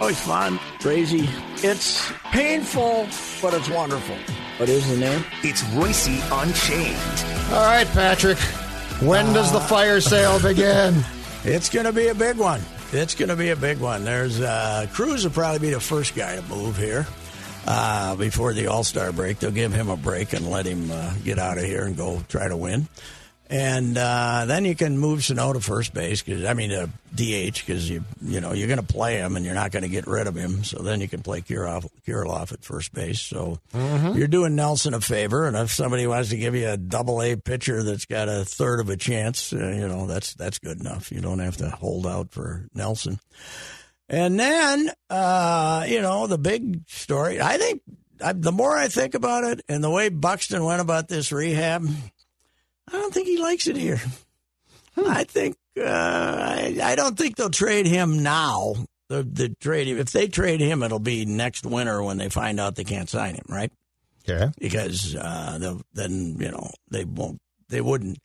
Oh, it's fun, crazy. It's painful, but it's wonderful. What is the name? It's Reusse Unchained. All right, Patrick. When does the fire sale begin? It's going to be a big one. It's going to be a big one. There's uh, Cruz will probably be the first guy to move here uh, before the All Star break. They'll give him a break and let him uh, get out of here and go try to win. And uh, then you can move Sano to first base because I mean uh, DH because you you know you're going to play him and you're not going to get rid of him. So then you can play Kirilloff, Kirilloff at first base. So you're doing Nelson a favor. And if somebody wants to give you a double A pitcher that's got a third of a chance, uh, you know that's that's good enough. You don't have to hold out for Nelson. And then uh, you know the big story. I think I, the more I think about it, and the way Buxton went about this rehab. I don't think he likes it here. I think uh, I, I don't think they'll trade him now. The the trade if they trade him, it'll be next winter when they find out they can't sign him, right? Okay. Because uh, then you know they won't they wouldn't.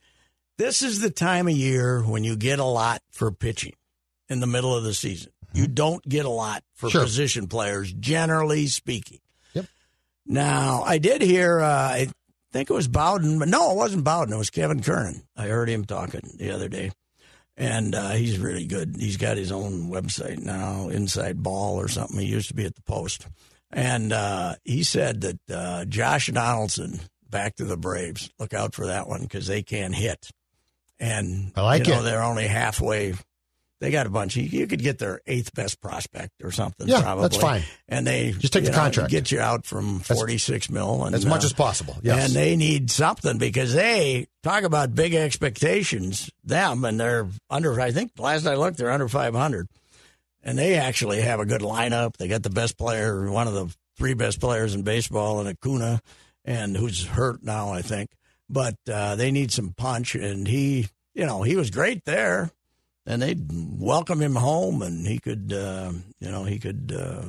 This is the time of year when you get a lot for pitching in the middle of the season. You don't get a lot for Sure. position players, generally speaking. Yep. Now, I did hear, uh, I think it was Bowden, but no, it wasn't Bowden. It was Kevin Kernan. I heard him talking the other day. And uh, he's really good. He's got his own website now, Inside Ball or something. He used to be at the Post. And uh, he said that uh, Josh Donaldson, back to the Braves, look out for that one because they can hit. And I like you know, it. they're only halfway. They got a bunch. You, you could get their eighth best prospect or something. Yeah, probably. that's fine. And they Just take the contract. get you out from forty six mil, and, As much uh, as possible. Yes. and they need something because they talk about big expectations. Them and they're under. I think last I looked, they're under five hundred, and they actually have a good lineup. They got the best player, one of the three best players in baseball, and Acuna, and who's hurt now, I think. But uh, they need some punch, and he, you know, he was great there, and they'd welcome him home, and he could, uh, you know, he could. Uh,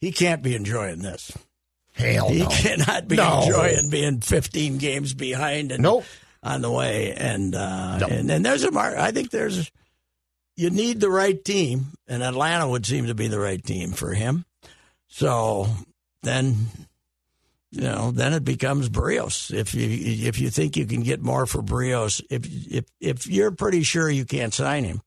he can't be enjoying this. Hell He no. cannot be No. enjoying being 15 games behind and Nope. on the way. And uh, Nope. and and there's a mark. I think there's you need the right team, and Atlanta would seem to be the right team for him. So then, you know, then it becomes Berrios. If you if you think you can get more for Berrios, if if if you're pretty sure you can't sign him,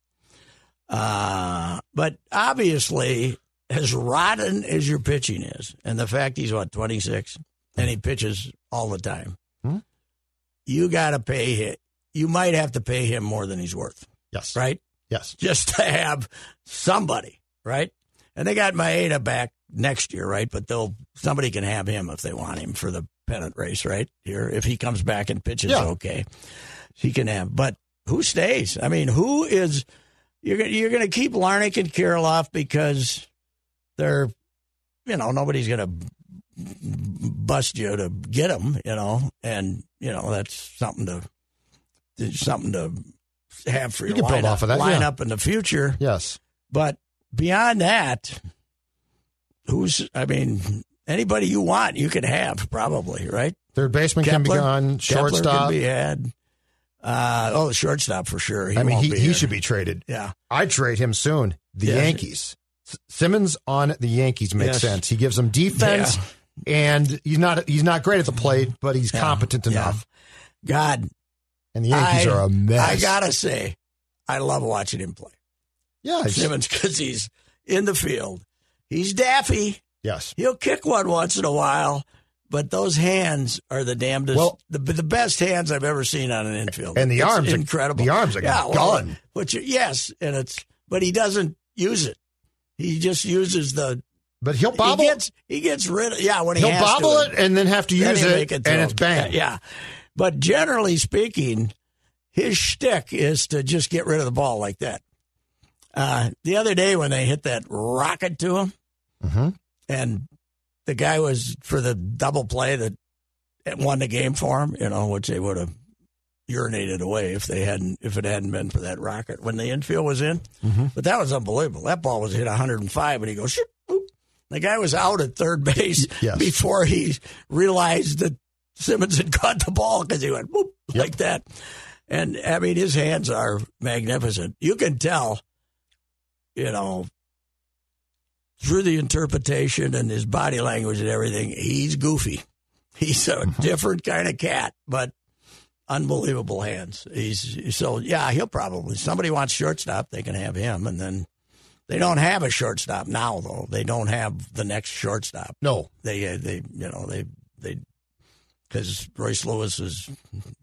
uh, but obviously, as rotten as your pitching is, and the fact he's what 26 and he pitches all the time, Hmm. you got to pay him. You might have to pay him more than he's worth, Yes. right? Yes. Just to have somebody, right? And they got Maeda back next year, right? But they'll somebody can have him if they want him for the pennant race, right? Here, if he comes back and pitches Yeah. okay, he can have. But who stays? I mean, who is? You're gonna you're gonna keep Larnach and Kirilloff because they're, you know, nobody's gonna bust you to get them, you know, and you know that's something to something to have for You your can build lineup, off of that, yeah. lineup in the future. Yes. But beyond that, who's? I mean, anybody you want, you can have probably, right? Third baseman can be Kepler? gone. Kepler Shortstop. can be had. Uh, oh, shortstop for sure. He I mean, he, be he should be traded. Yeah, I'd trade him soon. The Yes. Yankees. Simmons on the Yankees makes Yes. sense. He gives them defense, and he's not he's not great at the plate, but he's Yeah. competent Yeah. enough. God, And the Yankees I- are a mess. I gotta say, I love watching him play. yeah, Simmons because he's in the field. He's daffy. Yes. He'll kick one once in a while, but those hands are the damnedest. Well- the, the best hands I've ever seen on an infield. And the It's arms are- incredible. the arms are well, gun. which yes, and it's but he doesn't use it. He just uses the. But he'll He bobble. gets he gets rid of yeah when he he'll bobble to. it and then have to use he'll it, and it's bang. Yeah, but generally speaking, his shtick is to just get rid of the ball like that. Uh, the other day when they hit that rocket to him, Mhm. and the guy was for the double play that won the game for him, you know, which they would have urinated away if they hadn't if it hadn't been for that rocket when the infield was in. Mm-hmm. But that was unbelievable. That ball was hit 105, and he goes. The guy was out at third base Yes. before he realized that Simmons had caught the ball because he went whoop like that. And I mean, his hands are magnificent. You can tell, you know, through the interpretation and his body language and everything, he's goofy. He's a different kind of cat, but unbelievable hands. He's so yeah. He'll probably somebody wants shortstop, they can have him, and then they don't have a shortstop now though. They don't have the next shortstop. No. They uh, they you know they they because Royce Lewis is.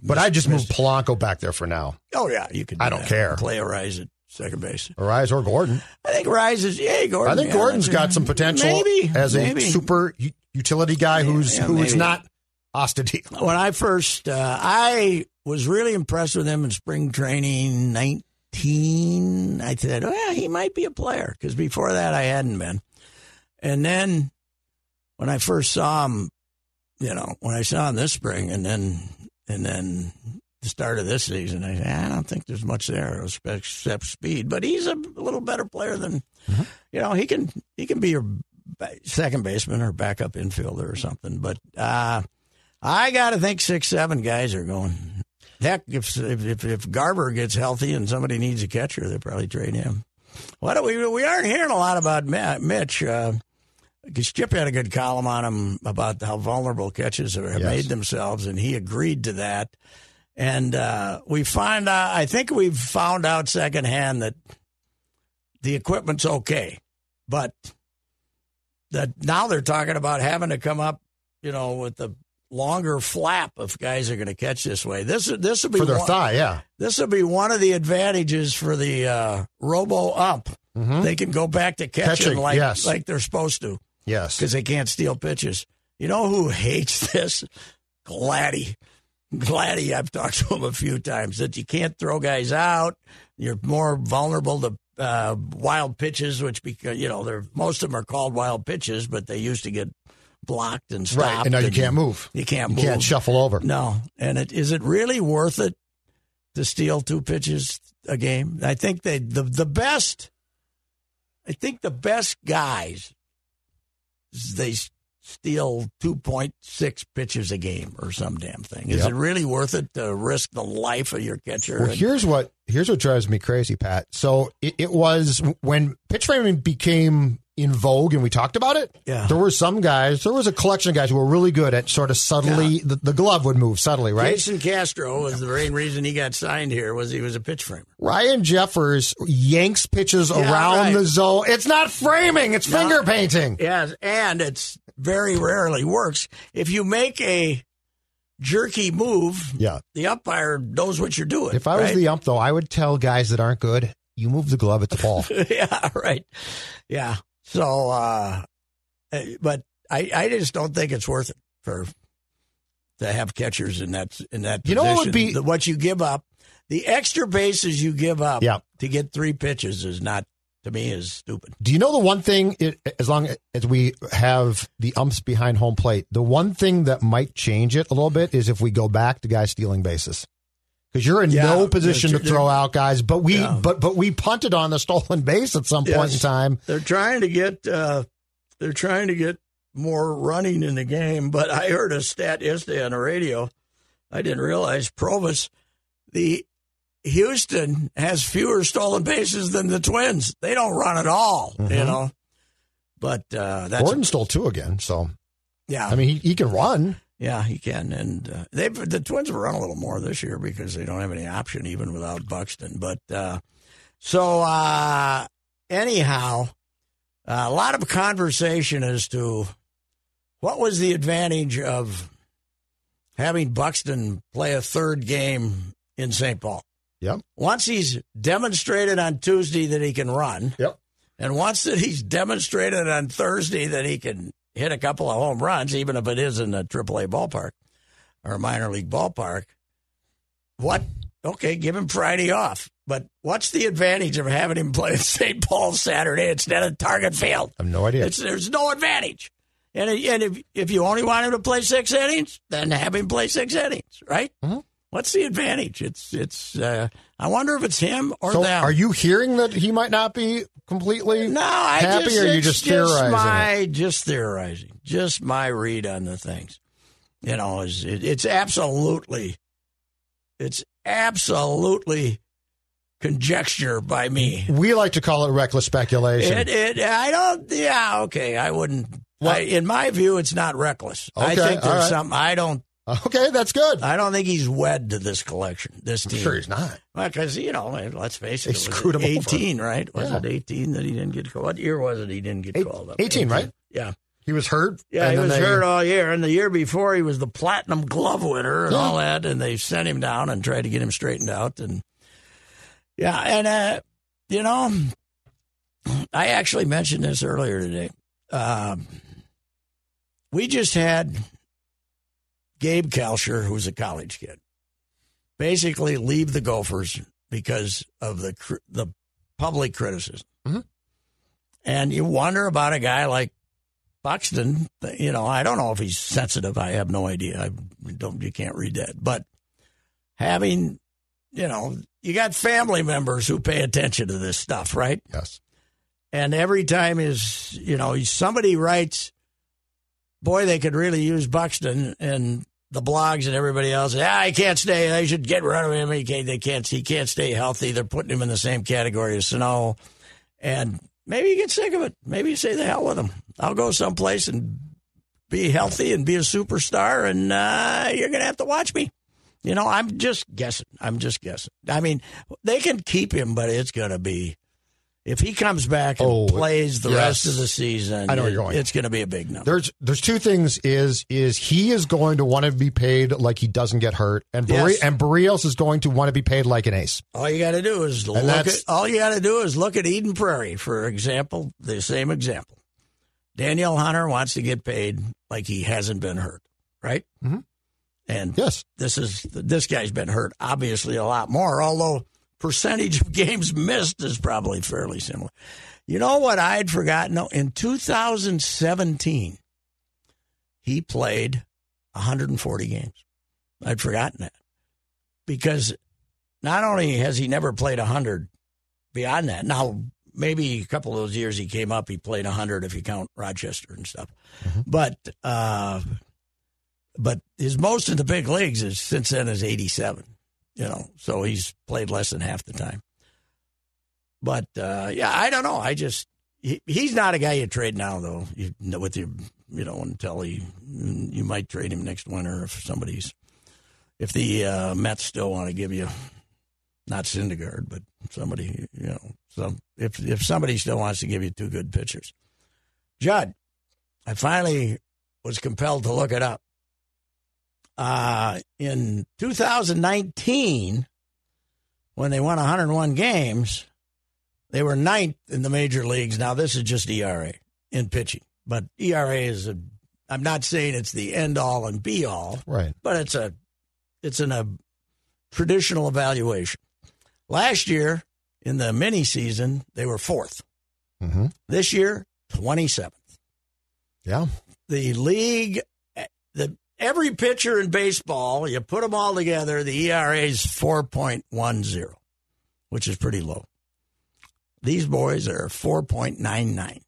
But I just moved Polanco back there for now. Oh yeah, you can. do I don't that. care. Play Arraez at second base. Or Arraez or Gordon. I think Arraez is yeah. Gordon. I think yeah, Gordon's got some potential Maybe as a maybe. super utility guy who's yeah, who is maybe. not Astudillo. when I first, uh, I was really impressed with him in spring training 19. I said, oh, yeah, he might be a player because before that I hadn't been. And then when I first saw him, you know, when I saw him this spring and then, and then the start of this season, I I don't think there's much there except speed, but he's a little better player than, you know, he can, he can be your second baseman or backup infielder or something. But, uh, I got to think six, seven guys are going. Heck, if, if if Garver gets healthy and somebody needs a catcher, they'll probably trade him. What do we we aren't hearing a lot about Mitch. Uh, because Chip had a good column on him about how vulnerable catches have Yes. made themselves, and he agreed to that. And uh, we find out, I think we've found out secondhand that the equipment's okay, but that now they're talking about having to come up, you know, with the longer flap if guys are going to catch this way. This this will be For their one- thigh, yeah. this will be one of the advantages for the uh, robo up. They can go back to catching, Catching, like yes. like they're supposed to Yes. because they can't steal pitches. You know who hates this? Gladdy. Gladdy, I've talked to him a few times that you can't throw guys out. You're more vulnerable to uh, wild pitches, which because you know they're most of them are called wild pitches, but they used to get blocked and stopped. Right. And now you can't move. You can't You move. can't shuffle over. No, and it is it really worth it to steal two pitches a game? I think they the the best. I think the best guys they steal two point six pitches a game or some damn thing. Is Yep. it really worth it to risk the life of your catcher? Well, And- here's what here's what drives me crazy, Pat. So it, it was when pitch framing became in vogue, and we talked about it. Yeah. there were some guys. There was a collection of guys who were really good at sort of subtly. The, the glove would move subtly, right? Jason Castro was the main reason he got signed here was he was a pitch framer. Ryan Jeffers yanks pitches Yeah, around right. the zone. It's not framing; it's No. finger painting. Yes, and it's very rarely works. If you make a jerky move, Yeah. the umpire knows what you're doing. If I was right? the ump, though, I would tell guys that aren't good, "You move the glove at the ball." yeah, right. Yeah. So, uh, eh, but I, I just don't think it's worth it for to have catchers in that in that. You know what would be- what you give up, the extra bases you give up Yeah. to get three pitches is not to me is stupid. Do you know the one thing? It, as long as we have the umps behind home plate, the one thing that might change it a little bit is if we go back to guys stealing bases, because you're in Yeah, no position to throw out guys. But we, Yeah. but but we punted on the stolen base at some point in time. They're trying to get uh, they're trying to get more running in the game, but I heard a stat yesterday on the radio. I didn't realize Provis, the Houston has fewer stolen bases than the Twins. They don't run at all, you know. But uh, that's Gordon stole two again, so yeah, I mean he, he can run. yeah, he can, and uh, they the Twins have run a little more this year because they don't have any option even without Buxton. But uh, so uh, anyhow, a lot of conversation as to what was the advantage of having Buxton play a third game in St. Paul. Yep. Once he's demonstrated on Tuesday that he can run, Yep. and once that he's demonstrated on Thursday that he can hit a couple of home runs, even if it is in a AAA ballpark or a minor league ballpark, what? Okay, give him Friday off. But what's the advantage of having him play at St. Paul Saturday instead of Target Field? I have no idea. It's, there's no advantage. And, and if, if you only want him to play six innings, then have him play six innings, right? Mm-hmm. What's the advantage? It's it's. Uh, I wonder if it's him or so them. are you hearing that he might not be completely No, I happy, just, or are you it's just theorizing? My, just theorizing. Just my read on the things. You know, is it, it's absolutely, it's absolutely conjecture by me. We like to call it reckless speculation. It, it, I don't. Yeah, okay. I wouldn't. I, in my view, it's not reckless. I think there's right. something. I don't. okay, that's good. I don't think he's wed to this collection. This I'm team. sure he's not. Because you know, let's face it, They it screwed him over. eighteen, right? Was Yeah. it eighteen that he didn't get called? What year was it? He didn't get Eight- called up. 18, right? Yeah, He was hurt. yeah. He was they- hurt all year, and the year before he was the platinum glove winner and Yeah. all that, and they sent him down and tried to get him straightened out, and yeah, and uh, you know, I actually mentioned this earlier today. Um, we just had Gabe Kalscheur, who's a college kid, basically leave the Gophers because of the the public criticism. Mhm. And you wonder about a guy like Buxton. You know, I don't know if he's sensitive. I have no idea. I don't. You can't read that. But having, you know, you got family members who pay attention to this stuff, right? Yes. And every time is, you know, somebody writes, boy, they could really use Buxton and the blogs and everybody else. Yeah, he can't stay. They should get rid of him. He can't, they can't, he can't stay healthy. They're putting him in the same category as Sano. And maybe you get sick of it. Maybe you say the hell with him. I'll go someplace and be healthy and be a superstar, and uh, you're to have to watch me. You know, I'm just guessing. I'm just guessing. I mean, they can keep him, but it's to be if he comes back and Oh, plays the yes. rest of the season. I know it- you're going. It's going to be a big number. There's there's two things is is he is going to want to be paid like he doesn't get hurt, and Yes. and Berrios is going to want to be paid like an ace. All you got to do is look at all you got to do is look at Eden Prairie for example. The same example. Danielle Hunter wants to get paid like he hasn't been hurt, right? Mhm. And Yes. this is this guy's been hurt obviously a lot more. Although percentage of games missed is probably fairly similar. You know what I'd forgotten? though? In 2017, he played 140 games. I'd forgotten that because not only has he never played 100 beyond that, now maybe a couple of those years he came up, he played 100 if you count Rochester and stuff. But uh, but his most in the big leagues is since then is 87. You know, so he's played less than half the time. But uh, yeah, I don't know. I just he, he's not a guy you trade now though. You know, with your you know until he you might trade him next winter if somebody's if the uh, Mets still want to give you not Syndergaard, but somebody you know some if if somebody still wants to give you two good pitchers. Judd, I finally was compelled to look it up. Uh, in 2019, when they won 101 games, they were ninth in the major leagues. Now, this is just ERA in pitching, but ERA is a. I'm not saying it's the end all and be all, Right. but it's a it's in a traditional evaluation. Last year in the mini season, they were fourth. hmm This year, 27th. Yeah. The league, the every pitcher in baseball, you put them all together, the ERA is 4.10, which is pretty low. These boys are 4.99.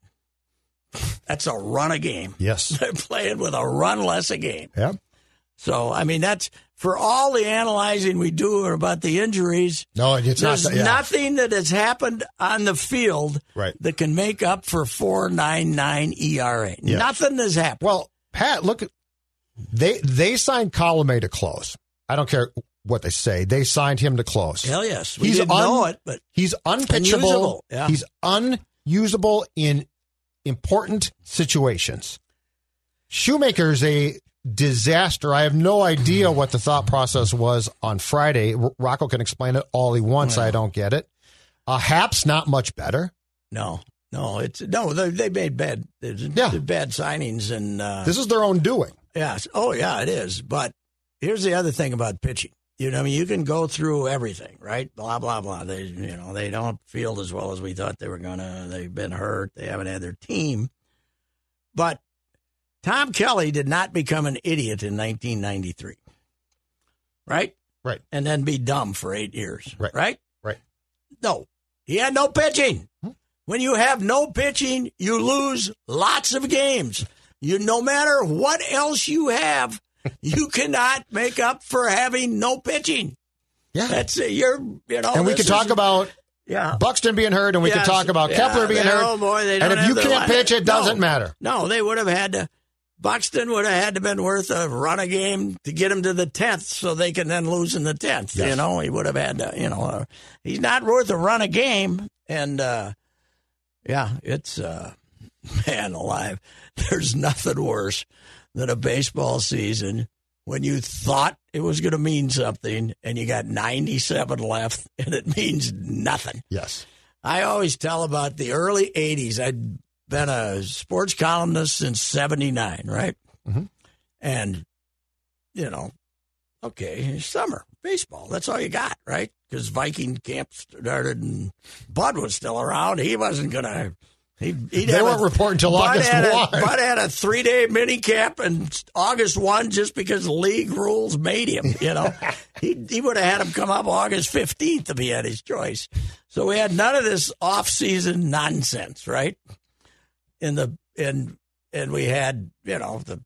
That's a run a game. Yes. They're playing with a run less a game. Yeah. So, I mean, that's for all the analyzing we do about the injuries. No, it's not. There's yeah. nothing that has happened on the field Right. that can make up for 4.99 ERA. Nothing has happened. Well, Pat, look at they they signed Colomé to close. I don't care what they say. They signed him to close. Hell yes, we He's didn't un- know it, but He's unpitchable. Yeah. He's unusable in important situations. Shoemaker's a disaster. I have no idea what the thought process was on Friday. Rocco can explain it all he wants. I don't get it. Uh, Happ's not much better. No, no, it's no. They, they made bad, Yeah. bad signings, and uh, This is their own doing. Yes. Oh, yeah, it is. But here's the other thing about pitching. You know, I mean, you can go through everything, right? Blah blah blah. They, you know, they don't field as well as we thought they were gonna. They've been hurt. They haven't had their team. But Tom Kelly did not become an idiot in 1993, right? Right. And then be dumb for eight years, Right. Right. Right. No, he had no pitching. Hmm. When you have no pitching, you lose lots of games. You no matter what else you have, you cannot make up for having no pitching. Yeah. That's it. You're you know. and we could talk is- about yeah. Buxton being hurt, and we Yes, could talk about yeah, Kepler being hurt. Oh boy, and if you can't line- pitch, it doesn't No. matter. No, they would have had to. Buxton would have had to been worth a run a game to get him to the tenth, so they can then lose in the tenth. You know, he would have had to. You know, uh, he's not worth a run a game, and uh, yeah, it's uh, man alive. There's nothing worse than a baseball season when you thought it was going to mean something, and you got 97 left, and it means nothing. Yes. I always tell about the early 80s. I'd been a sports columnist since 79, right? Mhm. And, you know, okay, summer, baseball. That's all you got, right? Because Viking camp started and Bud was still around. He wasn't going to. He'd, he'd They weren't a- reporting till Bud August had 1. A, Bud had a three day mini camp and August 1 just because league rules made him, you know. he he would have had him come up August 15th if he had his choice. So we had none of this off season nonsense, right? In the and and we had, you know, the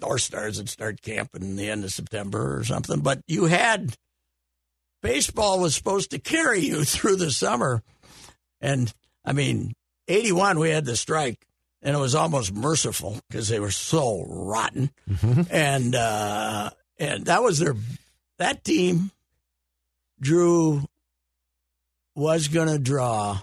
North Stars would start camping in the end of September or something. But you had baseball was supposed to carry you through the summer. And I mean, 81, we had the strike, and it was almost merciful because they were so rotten. And, uh, and that was their, that team, Drew was going to draw,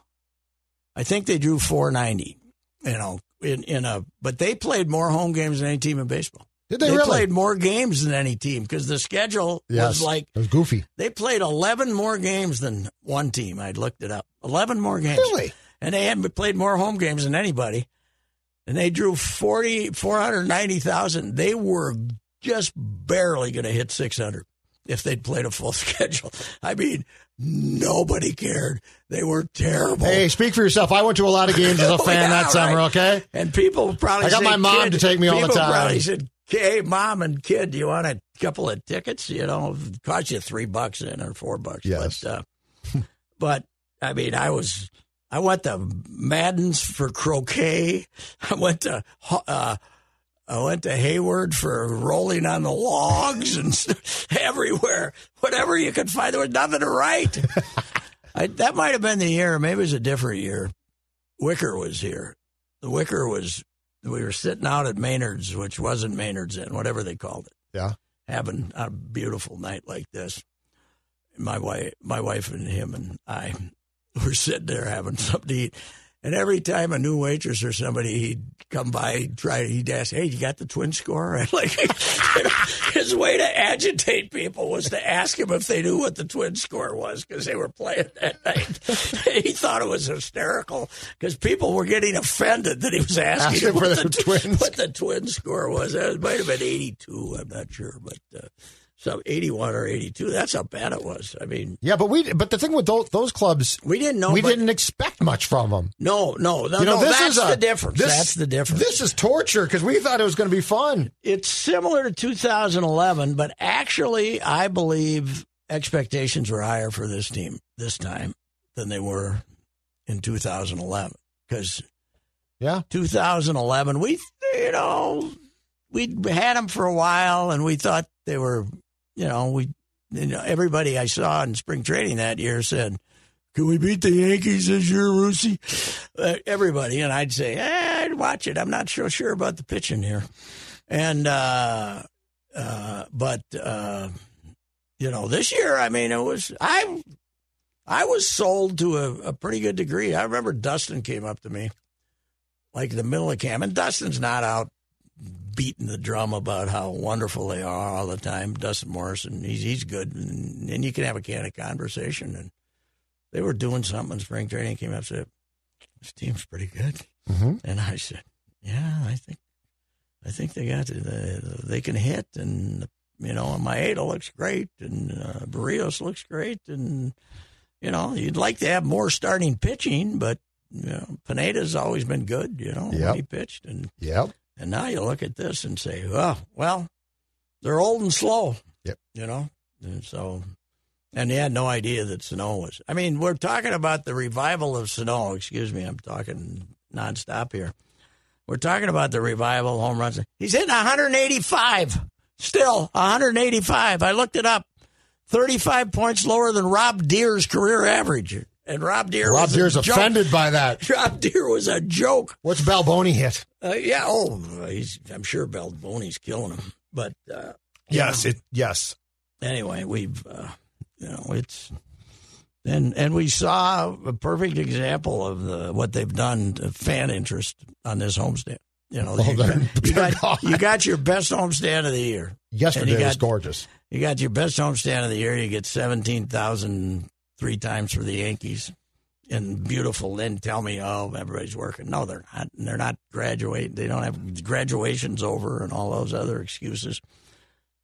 I think they drew 490, you know, in, in a, but they played more home games than any team in baseball. Did they, really? played more games than any team because the schedule yes. was like it was goofy. they played 11 more games than one team. I looked it up. 11 more games. Really? And they had played more home games than anybody. And they drew 40, 490,000. They were just barely going to hit 600 if they'd played a full schedule. I mean, nobody cared. They were terrible. Hey, speak for yourself. I went to a lot of games as a Oh, fan yeah, that summer, right. okay? And people probably I got my mom "Kid," to take me all the time. Probably said, "Hey, mom and kid, do you want a couple of tickets? You know, it cost you three bucks in or four bucks." Yes. But, uh, but I mean, I was I went to Madden's for croquet. I went to uh, I went to Hayward for rolling on the logs and everywhere. Whatever you could find, there was nothing to write. I, that might have been the year. Maybe it was a different year. Wicker was here. The Wicker was. We were sitting out at Maynard's, which wasn't Maynard's Inn, whatever they called it, Yeah. having a beautiful night like this. My wife, my wife, and him and I were sitting there having something to eat. And every time a new waitress or somebody he'd come by, he'd try, he'd ask, "Hey, you got the twin score?" And like his way to agitate people was to ask him if they knew what the twin score was because they were playing that night. he thought it was hysterical because people were getting offended that he was asking, Asking him for what the the, twins. what the twin score was. It might have been eighty-two. I'm not sure, but. Uh, so 81 or 82, that's how bad it was. I mean, Yeah, but we but the thing with those, those clubs, we didn't know. we but- didn't expect much from them. No, no, no, You know, no this that's is a, the difference. This, that's the difference. This is torture because we thought it was going to be fun. it's similar to 2011, but actually, I believe expectations were higher for this team this time than they were in 2011. Because Yeah, 2011, we, you know, we had them for a while, and we thought they were, you know, we, you know, everybody I saw in spring training that year said. Can we beat the Yankees this year, Reusse? Uh, everybody, and I'd say, eh, I'd watch it. I'm not so sure about the pitching here, and uh, uh, but uh, you know, this year, I mean, it was I, I was sold to a, a pretty good degree. I remember Dustin came up to me like the middle of camp, and Dustin's not out beating the drum about how wonderful they are all the time. Dustin Morrison, he's he's good, and, and you can have a candid conversation. And they were doing something in spring training. Came up and said, "This team's pretty good," Mm-hmm. and I said, "Yeah, I think, I think they got the, they can hit, and you know, and Maeda looks great, and uh, Berrios looks great, and you know, you'd like to have more starting pitching, but." You know, Pineda's always been good, you know, Yep. when he pitched, and Yep. And now you look at this and say, oh, well, they're old and slow. Yep. You know? And so, and they had no idea that Sano was. I mean, we're talking about the revival of Sano. Excuse me, I'm talking nonstop here. We're talking about the revival home runs. He's hitting 185. Still 185. I looked it up. 35 points lower than Rob Deer's career average. And Rob Deer Rob was a Deer's joke. offended by that. Rob Deer was a joke. What's Balboni hit? Uh, yeah. Oh, he's. I'm sure Balboni's killing him. But uh, Yes. It. Yes. anyway, we've. Uh, you know, it's. And and we saw a perfect example of the, what they've done to fan interest on this homestand. You know, Oh, you, they're- you, they're got, you got your best homestand of the year. Yesterday you was got- gorgeous. You got your best homestand of the year. You get seventeen thousand three times for the Yankees, and beautiful. Then tell me, oh, everybody's working. No, they're not. They're not graduating. They don't have graduations over and all those other excuses.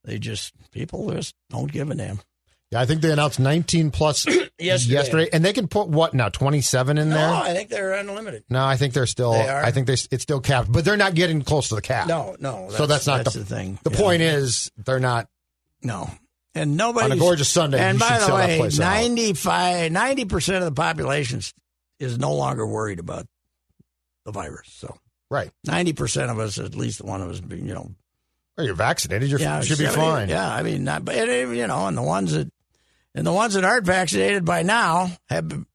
They just people just don't give a damn. Yeah, I think they announced 19 plus Yesterday. yesterday, and they can put what now 27 in No, there. I think they're unlimited. No, I think they're still. They are? I think they it's still capped, but they're not getting close to the cap. No, no. so that's not that's the, the thing. The Yeah. point is they're not. No. And nobody On a gorgeous Sunday, And by the way, place 95, 90% of the population is no longer worried about the virus. So Right. 90% of us, at least one of us, you know, Well, you're vaccinated. You yeah, should be 70 fine. Yeah, I mean, not, but, uh, you know, and the ones that, and the ones that aren't vaccinated by now have,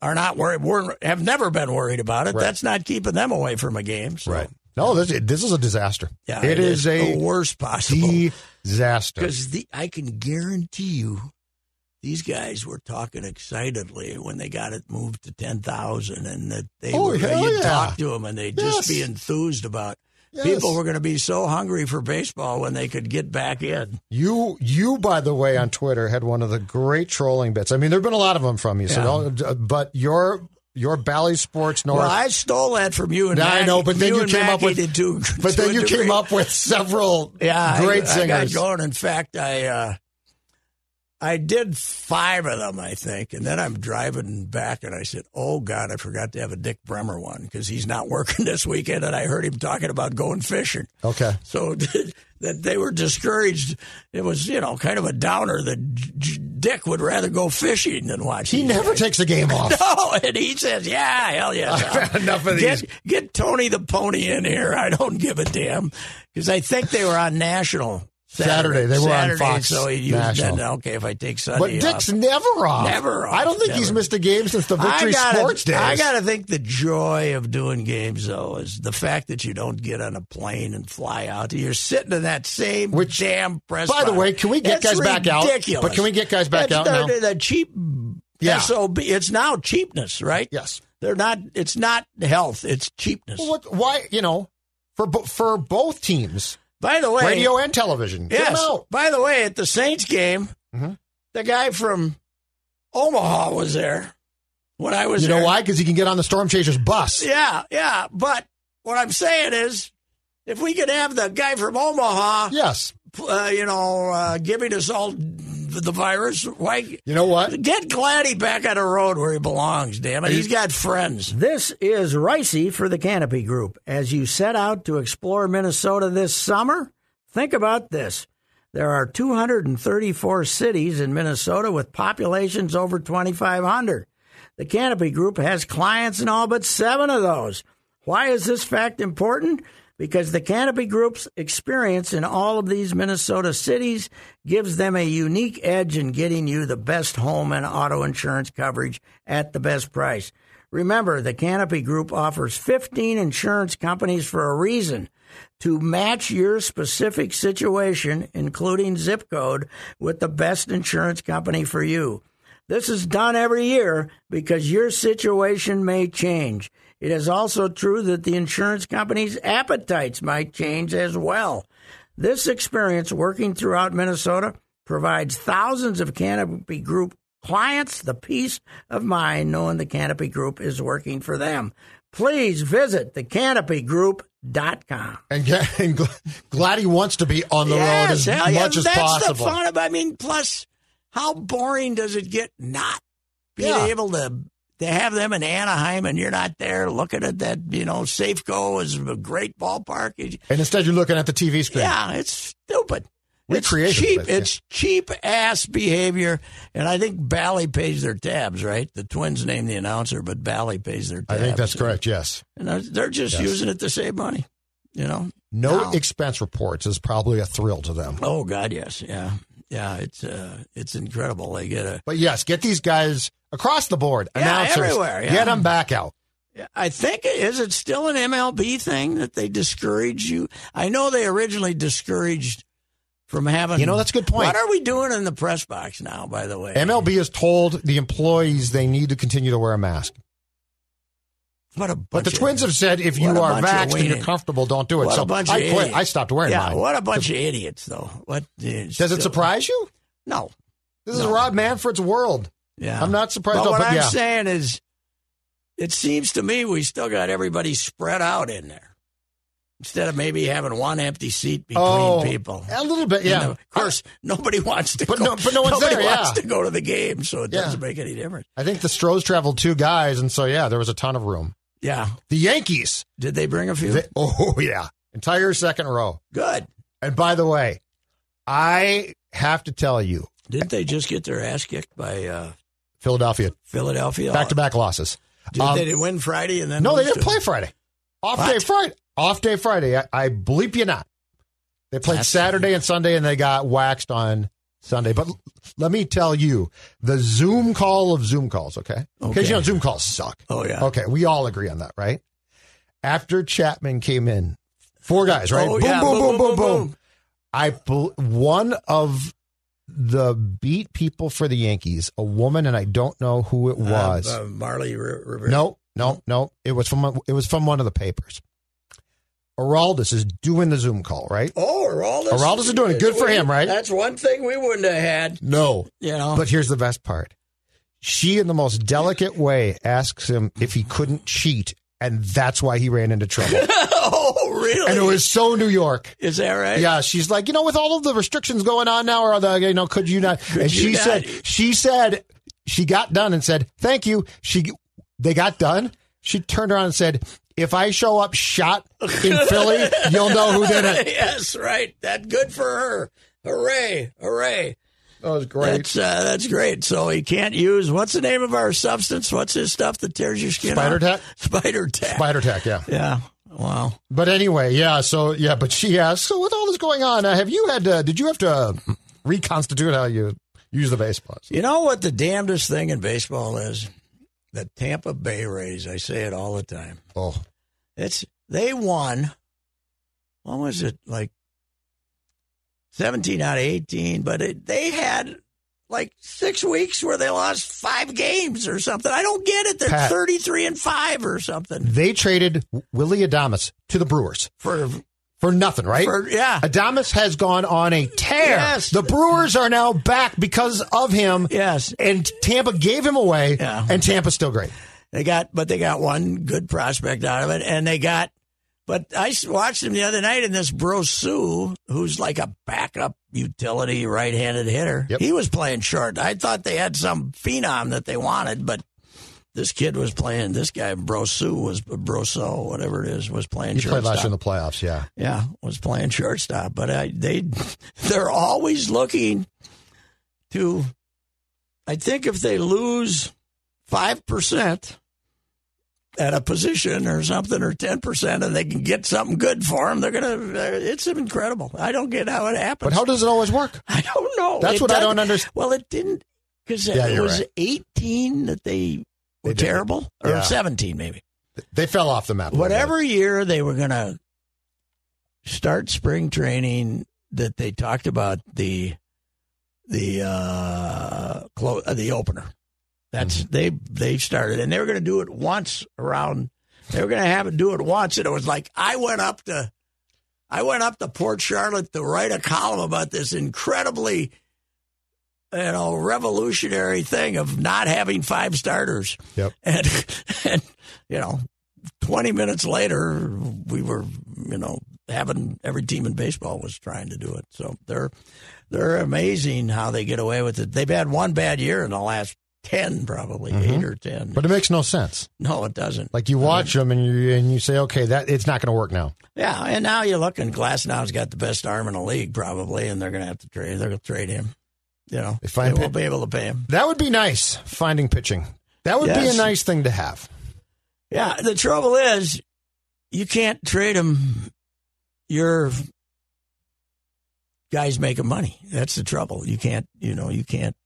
are not worried, were, have never been worried about it. Right. That's not keeping them away from a game. So, Right. No, this, this is a disaster. Yeah, it is the a worst possible. Disaster. Because the I can guarantee you, these guys were talking excitedly when they got it moved to ten thousand, and that they Oh, were you'd yeah. talk to them, and they'd just be enthused about. Yes. People were going to be so hungry for baseball when they could get back in. You, you, by the way, on Twitter had one of the great trolling bits. I mean, there've been a lot of them from you. So, Yeah. Uh, but your your Bally Sports North. Well, I stole that from you and I know, but then you and came up with- too. but then you came up with several yeah, great I, I got singers. going. In fact, I uh, I did five of them, I think, and then I'm driving back, and I said, "Oh God, I forgot to have a Dick Bremer one because he's not working this weekend." And I heard him talking about going fishing. okay. So that they were discouraged. It was, you know, kind of a downer that Dick would rather go fishing than watch. He never guys. takes a game off. No, and he says, "Yeah, hell yeah." Enough of get, these. Get Tony the Pony in here. I don't give a damn because I think they were on national Saturday. They were on Fox So he used National. okay, if I take Sunday. But Dick's off. never off. Never off, I don't think he's missed a game since the Victory gotta, Sports days. I gotta think the joy of doing games though is the fact that you don't get on a plane and fly out. You're sitting in that same Which, damn press. by the way, can we get It's guys back out? ridiculous. But can we get guys back That's out the, now? The cheap Yeah. sob. It's now cheapness, right? Yes. They're not. It's not health. It's cheapness. Well, what, why? You know, for for both teams, By the way, radio and television. Yes. By the way, at the Saints game, Mm-hmm. the guy from Omaha was there when I was You know there. why? Because he can get on the Storm Chasers bus. Yeah, yeah. But what I'm saying is, if we could have the guy from Omaha, Yes. uh, you know, uh, giving us all the virus, why? You know what? Get Gladdy back on the road where he belongs, damn it. He's got friends. This is Reusse for the Canopy Group. As you set out to explore Minnesota this summer, think about this. There are 234 cities in Minnesota with populations over 2,500. The Canopy Group has clients in all but seven of those. Why is this fact important? Because the Canopy Group's experience in all of these Minnesota cities gives them a unique edge in getting you the best home and auto insurance coverage at the best price. Remember, the Canopy Group offers 15 insurance companies for a reason to match your specific situation, including zip code, with the best insurance company for you. This is done every year because your situation may change. It is also true that the insurance company's appetites might change as well. This experience working throughout Minnesota provides thousands of Canopy Group clients the peace of mind knowing the Canopy Group is working for them. Please visit thecanopygroup.com. And, get, and gl- glad he wants to be on the road as hell yeah, much as that's possible. the fun of I mean, plus, how boring does it get not being Yeah. able to to have them in Anaheim and you're not there looking at that, you know, Safeco is a great ballpark. And instead, you're looking at the TV screen. Yeah, it's stupid. It's cheap. yeah. It's cheap ass behavior, and I think Bally pays their tabs. Right, the Twins name the announcer, but Bally pays their I think that's correct. Yes. And they're, just Yes. using it to save money. You know. No Wow. expense reports is probably a thrill to them. Oh God, yes, yeah, yeah. It's uh, it's incredible. They get a. But yes, get these guys across the board. Yeah, announcers, everywhere, yeah. Get them back out. I think is it still an MLB thing that they discourage you? I know they originally discouraged from having. You know, that's a good point. What are we doing in the press box now? By the way, MLB has told the employees they need to continue to wear a mask. What a But the of- Twins have said if you are vaxxed and you're comfortable, don't do it. What so a bunch I of quit. idiots. I stopped wearing yeah, mine. what a bunch of idiots, though. What Does it surprise you? No. This is Rob Manfred's world. Yeah, I'm not surprised. But what but I'm yeah. saying is, it seems to me we still got everybody spread out in there instead of maybe having one empty seat between Oh, people. a little bit, yeah. know, of course, nobody wants to. But go, no- but no one's nobody there, wants yeah. to go to the game, so it Yeah. doesn't make any difference. I think the Stros traveled two guys, and so yeah, there was a ton of room. Yeah. The Yankees. Did they bring a few? They, oh yeah, entire second row. Good. And by the way, I have to tell you, Didn't they just get their ass kicked by uh, Philadelphia Philadelphia? back to back losses. Did Um, they didn't win Friday and then No, they didn't play Friday. Off What? day Friday. Off day Friday. I, I bleep you not. They played That's- Saturday and Sunday, and they got waxed on Sunday. But let me tell you, the Zoom call of Zoom calls. Okay, because Okay. you know Zoom calls suck. Oh yeah. Okay, we all agree on that, right? After Chapman came in, four guys, right? Oh, boom, yeah. boom, boom, boom, boom, boom. I bel- one of the beat people for the Yankees, a woman, and I don't know who it was. Uh, uh, Marly R- Rivera. No, no, no. It was from it was from one of the papers. Aroldis is doing the Zoom call, right? Oh, Aroldis. Aroldis is doing it. Good for him, right? That's one thing we wouldn't have had. No. You know. But here's the best part. She, in the most delicate way, asks him if he couldn't cheat, and that's why he ran into trouble. oh, really? and it was so New York. Is that right? Yeah, she's like, you know, with all of the restrictions going on now, or the, you know, could you not? and you she not? said, she said, she got done and said, thank you. She, they got done. She turned around and said, if I show up shot in Philly, you'll know who did it. yes, right. That good for her. Hooray! Hooray! That was great. That's uh, that's great. So he can't use what's the name of our substance? What's this stuff that tears your skin? Spider tack? Spider tack. Spider tack, yeah. Yeah. Wow. But anyway, yeah. So yeah, but she asked. So with all this going on, uh, have you had? To, did you have to reconstitute how you use the baseball? You know what the damnedest thing in baseball is? The Tampa Bay Rays. I say it all the time. Oh, It's they won. What was it like? Seventeen out of eighteen, but it, they had like six weeks where they lost five games or something. I don't get it. They're Pat. thirty-three and five or something they traded Willy Adames to the Brewers for for nothing, right? for yeah. Adamas has gone on a tear. Yes. The Brewers are now back because of him. Yes, And Tampa gave him away, Yeah. and Tampa's still great. They got, but they got one good prospect out of it, and they got. But I watched him the other night, in this Brosseau, who's like a backup utility right-handed hitter, Yep. he was playing short. I thought they had some phenom that they wanted, but this kid was playing. This guy Brosseau was Broso, whatever it is, was playing He played shortstop. last year in the playoffs, yeah. Yeah, was playing shortstop, but I, they they're always looking to. I think if they lose five percent at a position or something, or ten percent, and they can get something good for them, they're gonna. It's incredible. I don't get how it happens. But how does it always work? I don't know. That's It what I don't understand. Well, it didn't because Yeah, it was right. eighteen that they were They terrible, or Yeah. seventeen maybe They fell off the map. whatever year they were going to start spring training that they talked about the the uh clo- uh, the opener that's Mm-hmm. they they started and they were going to do it once around They were going to have it do it once, and it was like I went up to, I went up to Port Charlotte to write a column about this incredibly, you know, revolutionary thing of not having five starters. Yep. And, and you know, twenty minutes later, we were, you know, having every team in baseball was trying to do it. So they're they're amazing how they get away with it. They've had one bad year in the last ten, probably eight or ten. Mm-hmm. But it makes no sense. no, it doesn't. Like you watch them and you and you say, okay, that it's not going to work now. Yeah, and now you look and Glasnow's got the best arm in the league probably, and they're going to have to trade. They're going to trade him. You know, They find they won't be able to pay him. That would be nice. Finding pitching. That would be a nice thing to have. Yeah, the trouble is, you can't trade him. Your guys making money. That's the trouble. You can't. You know, you can't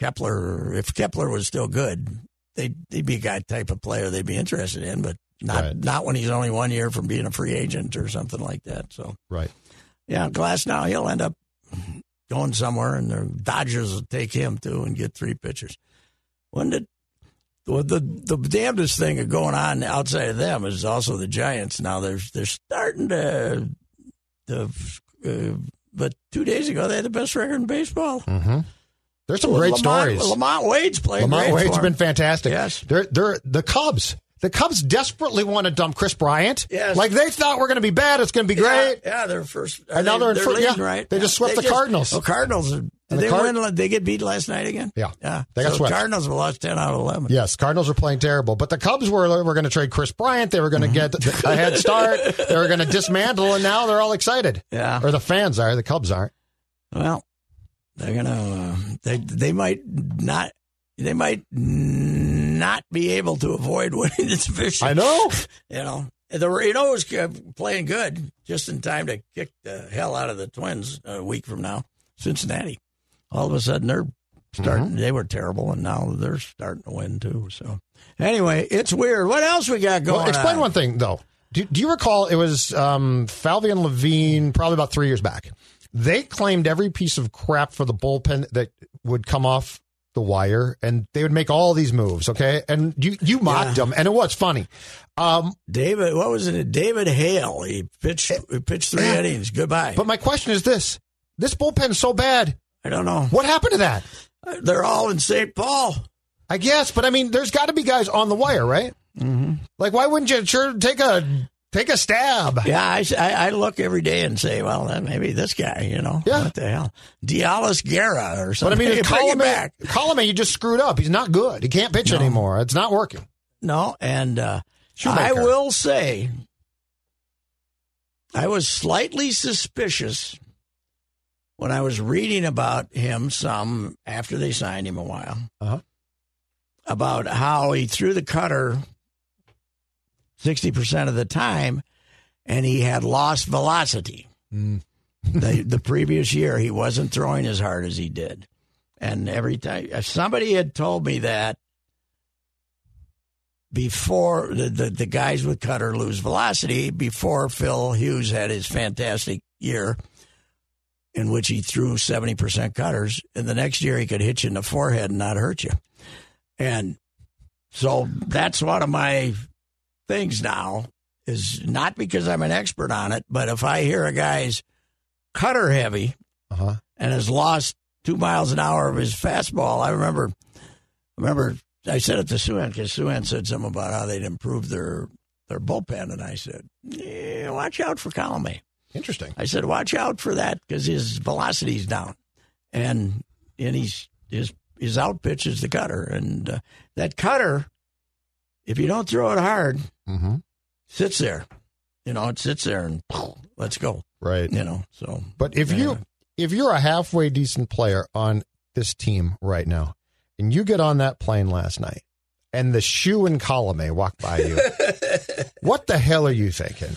Kepler. If Kepler was still good, they'd, they'd be a guy type of player they'd be interested in, but not Right. not when he's only one year from being a free agent or something like that. So Right. yeah, Glasnow he'll end up going somewhere, and the Dodgers will take him too and get three pitchers. When did well, the the damnedest thing going on outside of them is also the Giants. Now they're they're starting to to. Uh, but two days ago, they had the best record in baseball. Mm-hmm. There's some Well, great LaMonte, stories. LaMonte Wade's playing LaMonte Wade's been fantastic. Yes. They're they're the Cubs. The Cubs desperately want to dump Kris Bryant. Yes. Like they thought we're going to be bad. It's going to be great. Yeah, yeah, they're first. And now they're in fir- leading, yeah, right? they just swept the Cardinals. Oh, Cardinals. Did the they Card- win? They get beat last night again. Yeah. yeah. They got so swept. Cardinals have lost ten out of eleven. Yes, Cardinals are playing terrible, but the Cubs were were going to trade Kris Bryant. They were going to mm-hmm. get a head start. They were going to dismantle, and now they're all excited. Yeah. Or the fans are. The Cubs aren't. Well, they're gonna. Uh, they they might not. They might not be able to avoid winning the division. I know. You know, the Reno was uh, playing good just in time to kick the hell out of the Twins a week from now. Cincinnati. All of a sudden, they're starting. Mm-hmm. They were terrible, and now they're starting to win too. So, anyway, it's weird. What else we got going? Well, explain on? one thing though. Do, do you recall it was um, Falvey and Levine probably about three years back? They claimed every piece of crap for the bullpen that would come off the wire, and they would make all these moves. Okay, and you you mocked them, and it was funny. Um, David, what was it? David Hale. He pitched. He pitched three Yeah. innings. Goodbye. but my question is this: This bullpen's so bad. I don't know. What happened to that? They're all in St. Paul. I guess, but I mean, there's got to be guys on the wire, right? Mm-hmm. Like, why wouldn't you sure take a take a stab? Yeah, I, I, I look every day and say, well, then maybe this guy, you know, Yeah. what the hell, Deolis Guerra or something. But I mean, it's him back. Colome, you just screwed up. He's not good. He can't pitch anymore. It's not working. No, and uh, I will say, I was slightly suspicious when I was reading about him some after they signed him a while Uh-huh. about how he threw the cutter 60% of the time and he had lost velocity. Mm. the, the previous year, he wasn't throwing as hard as he did. And every time, if somebody had told me that before the, the, the guys with cutter lose velocity, before Phil Hughes had his fantastic year in which he threw 70% cutters, and the next year he could hit you in the forehead and not hurt you. And so that's one of my things now is not because I'm an expert on it, but if I hear a guy's cutter heavy Uh-huh. and has lost two miles an hour of his fastball, I remember, remember I said it to Souhan because Souhan said something about how they'd improved their their bullpen, and I said, yeah, watch out for Colome. Interesting. I said, watch out for that because his velocity's down, and and he's his his out pitch is the cutter, and uh, that cutter, if you don't throw it hard, Mm-hmm. sits there. You know, it sits there and let's go. Right. You know, so But if you if you're a halfway decent player on this team right now, and you get on that plane last night, and the shoe and Colome walk by you, what the hell are you thinking?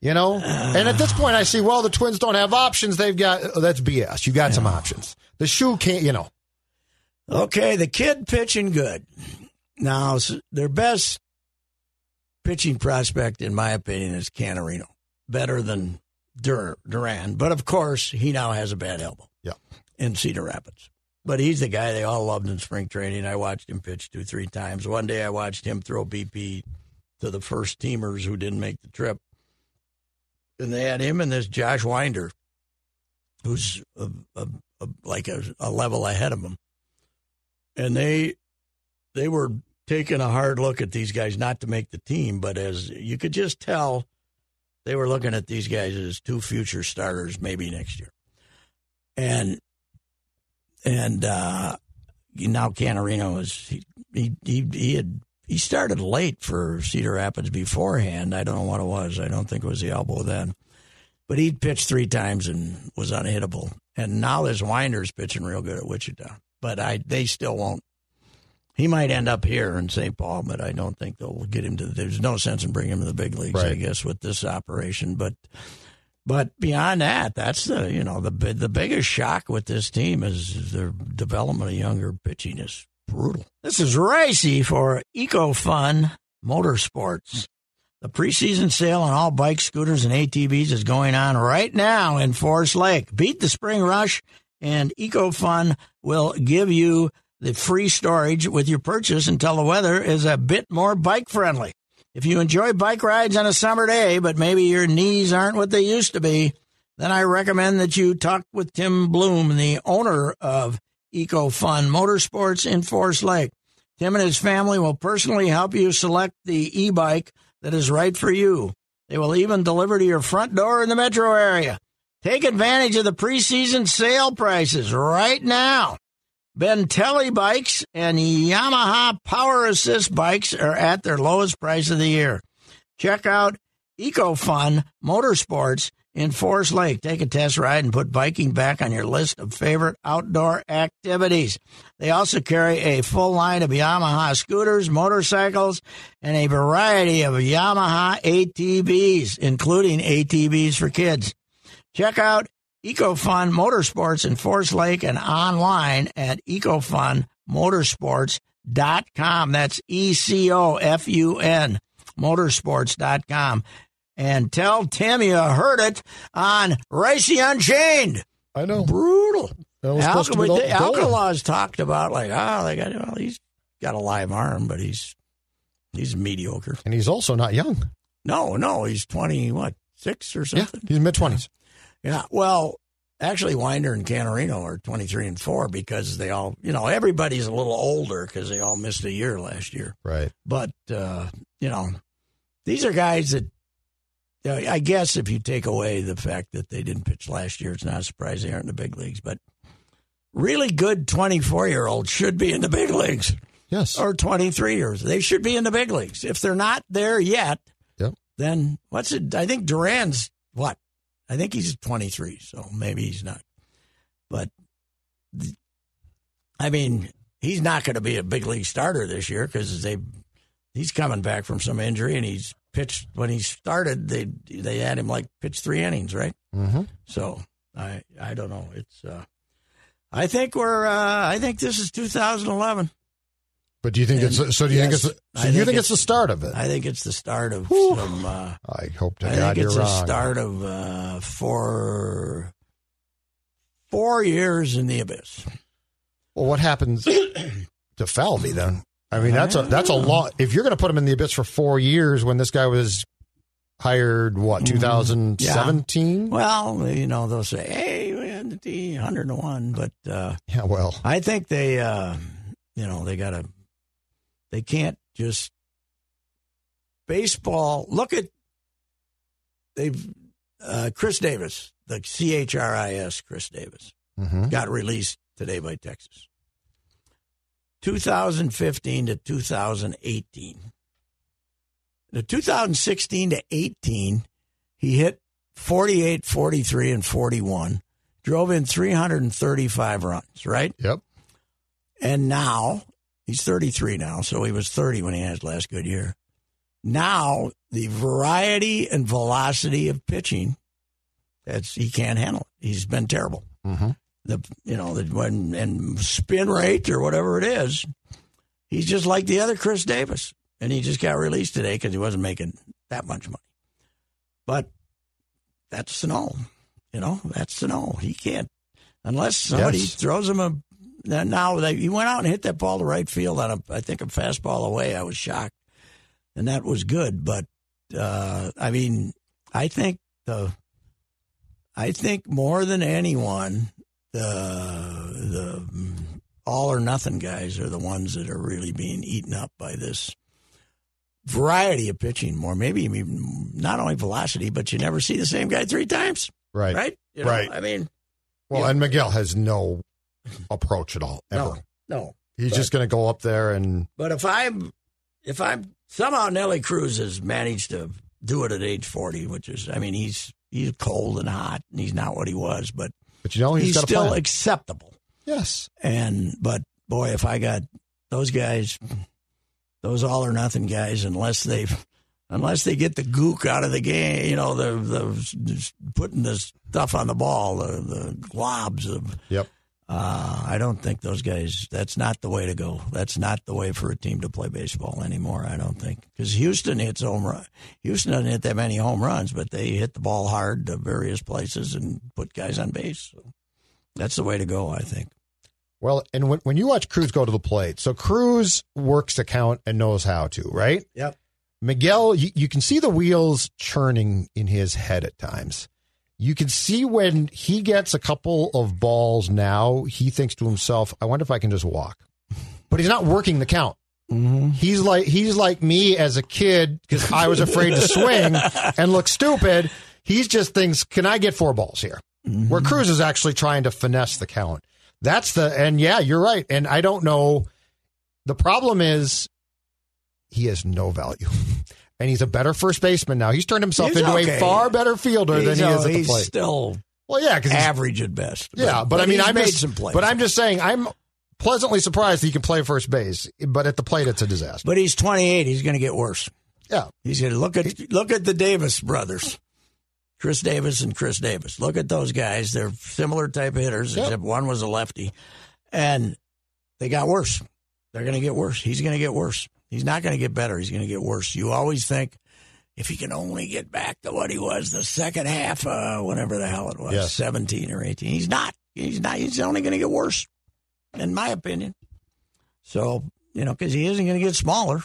You know, and at this point, I see. Well, the Twins don't have options. They've got oh, that's BS. You got some options. The shoe can't. You know, Okay, the kid pitching good. Now, their best pitching prospect, in my opinion, is Canterino. Better than Dur- Duran. But of course, he now has a bad elbow yeah. in Cedar Rapids. But he's the guy they all loved in spring training. I watched him pitch two, three times. One day I watched him throw BP to the first teamers who didn't make the trip. And they had him and this Josh Winder, who's a, a, a, like a, a level ahead of him. And they they were taking a hard look at these guys, not to make the team, but as you could just tell, they were looking at these guys as two future starters, maybe next year. And and uh, now Canterino is he, he he he had he started late for Cedar Rapids beforehand. I don't know what it was. I don't think it was the elbow then. But he'd pitched three times and was unhittable. And now this Winder's pitching real good at Wichita. But I they still won't. He might end up here in St. Paul, but I don't think they'll get him to. There's no sense in bringing him to the big leagues, I guess, with this operation. But but beyond that, that's the you know the the biggest shock with this team is their development of younger pitching is brutal. This is Reusse for EcoFun Motorsports. The preseason sale on all bikes, scooters, and ATVs is going on right now in Forest Lake. Beat the spring rush, and EcoFun will give you the free storage with your purchase until the weather is a bit more bike friendly. If you enjoy bike rides on a summer day, but maybe your knees aren't what they used to be, then I recommend that you talk with Tim Bloom, the owner of EcoFun Motorsports in Forest Lake. Tim and his family will personally help you select the e bike that is right for you. They will even deliver to your front door in the metro area. Take advantage of the preseason sale prices right now. Bintelli bikes and Yamaha Power Assist bikes are at their lowest price of the year. Check out EcoFun Motorsports in Forest Lake. Take a test ride and put biking back on your list of favorite outdoor activities. They also carry a full line of Yamaha scooters, motorcycles, and a variety of Yamaha ATVs, including ATVs for kids. Check out EcoFun Motorsports in Forest Lake and online at EcoFunMotorsports.com. That's E C O F U N Motorsports.com. And tell Tim you heard it on Reusse Unchained. I know. Brutal. That was supposed to be Alcala. Alcala's talked about like, oh, they got well, he's got a live arm, but he's he's mediocre. And he's also not young. No, no, he's twenty what six or something? Yeah, he's mid twenties. Yeah. Well, actually, Winder and Canterino are 23 and 4 because they all, you know, everybody's a little older because they all missed a year last year. Right. But, uh, you know, these are guys that, you know, I guess if you take away the fact that they didn't pitch last year, it's not a surprise they aren't in the big leagues. But really good 24 year olds should be in the big leagues Yes. or 23 years. They should be in the big leagues. If they're not there yet, Yep. then what's it? I think Duran's what? I think he's 23, so maybe he's not. But I mean, he's not going to be a big league starter this year because they he's coming back from some injury and he's pitched when he started. They they had him like pitch three innings, right? Mm-hmm. So I I don't know. It's uh, I think we're uh, I think this is 2011. But do you think And it's so? Do you yes, think it's I so? You think think it's it's- the start of it? I think it's the start of Whew. some. Uh, I hope to I God think you're it's wrong. the start of uh, four four years in the abyss. Well, what happens to Falvey then? I mean, that's a that's a lot. If you're going to put him in the abyss for four years, when this guy was hired, what Mm-hmm. 2017? Well, you know they'll say, "Hey, we had the T, hundred to one," but uh, Yeah, well, I think they, uh, you know, they got to. They can't just baseball. Look at they've uh, Chris Davis, the C H R I S, Chris Davis. mhm. got released today by Texas. 2015 to 2018. The 2016 to 18, he hit 48, 43, and 41, drove in 335 runs, right? yep. And now he's 33 now, so he was 30 when he had his last good year. Now the variety and velocity of pitching, that's he can't handle it. He's been terrible. hmm The you know the when and spin rate or whatever it is, he's just like the other Chris Davis, and he just got released today because he wasn't making that much money. But that's Sano, you know that's Sano. He can't unless somebody Yes. throws him a. Now they, he went out and hit that ball to right field on a I think a fastball away. I was shocked. and that was good. But uh, I mean, I think the, I think more than anyone, the the all or nothing guys are the ones that are really being eaten up by this variety of pitching. More, maybe even not only velocity, but you never see the same guy three times. Right. Right. You know, Right. I mean, Well, Yeah. and Miguel has no approach at all ever. no, no. He's But- just going to go up there and But if I'm, if I'm somehow Nelly Cruz has managed to do it at age forty, which is, I mean, he's he's cold and hot, and he's not what he was, but but you know he's, he's, got a still plan. acceptable. yes. And but boy, if I got those guys, those all or nothing guys, unless they've unless they get the gook out of the game, you know, the the putting the stuff on the ball, the the globs of. Yep. Uh, I don't think those guys. That's not the way to go. That's not the way for a team to play baseball anymore. I don't think because Houston hits home run. Houston doesn't hit that many home runs, but they hit the ball hard to various places and put guys on base. So that's the way to go. I think. Well, and when, when you watch Cruz go to the plate, so Cruz works the count and knows how to, right? Yep. Miguel, you, you can see the wheels churning in his head at times. You can see when he gets a couple of balls now, he thinks to himself, I wonder if I can just walk. But he's not working the count. Mm-hmm. He's like he's like me as a kid because I was afraid to swing and look stupid. He's just thinks, can I get four balls here? Where Cruz is actually trying to finesse the count. That's the and yeah, you're right. And I don't know. The problem is he has no value. And he's a better first baseman now. He's turned himself He's into okay. a far better fielder than he is at the he's plate. still well, yeah, because average at best. yeah, but, I mean, I'm made just, some plays. but I'm just saying, I'm pleasantly surprised that he can play first base. But at the plate, it's a disaster. But he's 28. He's going to get worse. Yeah, He's going to look at look at the Davis brothers, Chris Davis and Chris Davis. Look at those guys. They're similar type of hitters, Yep. except one was a lefty, and they got worse. They're going to get worse. He's going to get worse. He's not going to get better. He's going to get worse. You always think if he can only get back to what he was the second half, uh, whatever the hell it was, Yes. 17 or 18. He's not. He's not. He's only going to get worse, in my opinion. So, you know, because he isn't going to get smaller.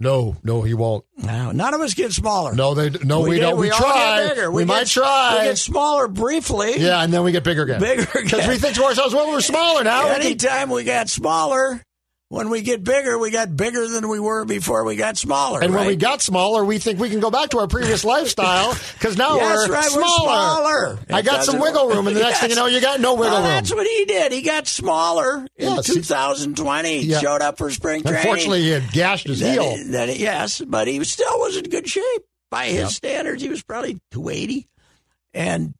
no, no, he won't. No, none of us get smaller. No, they no, we, get- don't. We, all try. bigger. We, might get- try. We get smaller briefly. yeah, and then we get bigger again. Bigger because we think to ourselves, well, we're smaller now. We can- Anytime we got smaller, when we get bigger, we got bigger than we were before we got smaller. and when we got smaller, we think we can go back to our previous lifestyle because now Yes, we're, right, we're smaller. smaller. I got some wiggle room, and the next thing you know, you got no wiggle Well, room. that's what he did. He got smaller in Yes, he- 2020. He Yeah. showed up for spring training. Unfortunately, he had gashed his Then- heel. then- yes, but he still was in good shape by his standards. He was probably 280, and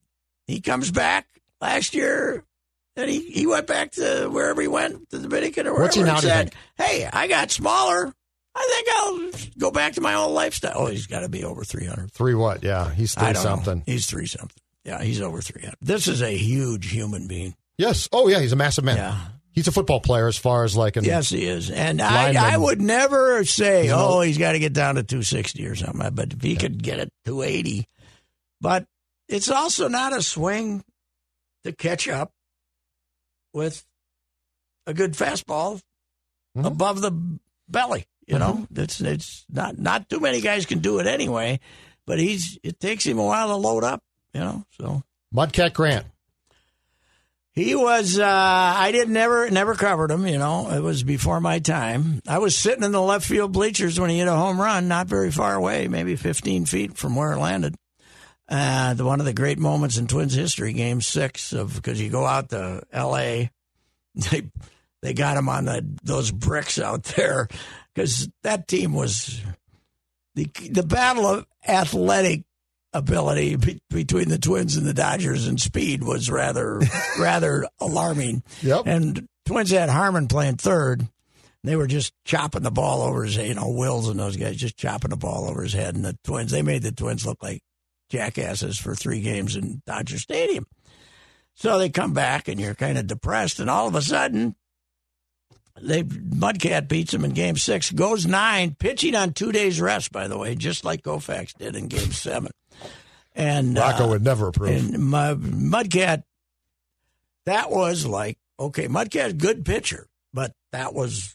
he comes back last year, and he, he went back to wherever he went, to the Dominican or wherever. What's he now, and said, "Hey, I got smaller. I think I'll go back to my old lifestyle." Oh, he's got to be over 300. Three what? Yeah, he's three something. Know. He's three something. Yeah, he's over 300. This is a huge human being. Yes. Oh yeah, he's a massive man. Yeah. He's a football player as far as like an Yes, he is. And I, Lineman. I would never say, He's oh, no- he's got to get down to 260 or something. But if he could get it 280. But it's also not a swing to catch up with a good fastball Mhm. above the belly. You know, it's it's not not too many guys can do it anyway. But he's it takes him a while to load up. You know, so Mudcat Grant. he was. Uh, I didn't never never covered him. You know, it was before my time. I was sitting in the left field bleachers when he hit a home run, not very far away, maybe 15 feet from where it landed. Uh, the, one of the great moments in Twins history, Game Six of because you go out to L.A. They they got him on the those bricks out there because that team was the the battle of athletic ability be, between the Twins and the Dodgers and speed was rather rather alarming. Yep. And Twins had Harmon playing third. They were just chopping the ball over his head. You know, Wills and those guys just chopping the ball over his head. And the Twins, they made the Twins look like jackasses for three games in Dodger Stadium. So they come back and you're kind of depressed. And all of a sudden, they Mudcat beats them in game six, goes nine, pitching on two days rest, by the way, just like Koufax did in game seven. And Rocco uh, would never approve. and my, Mudcat, that was like okay, Mudcat good pitcher, but that was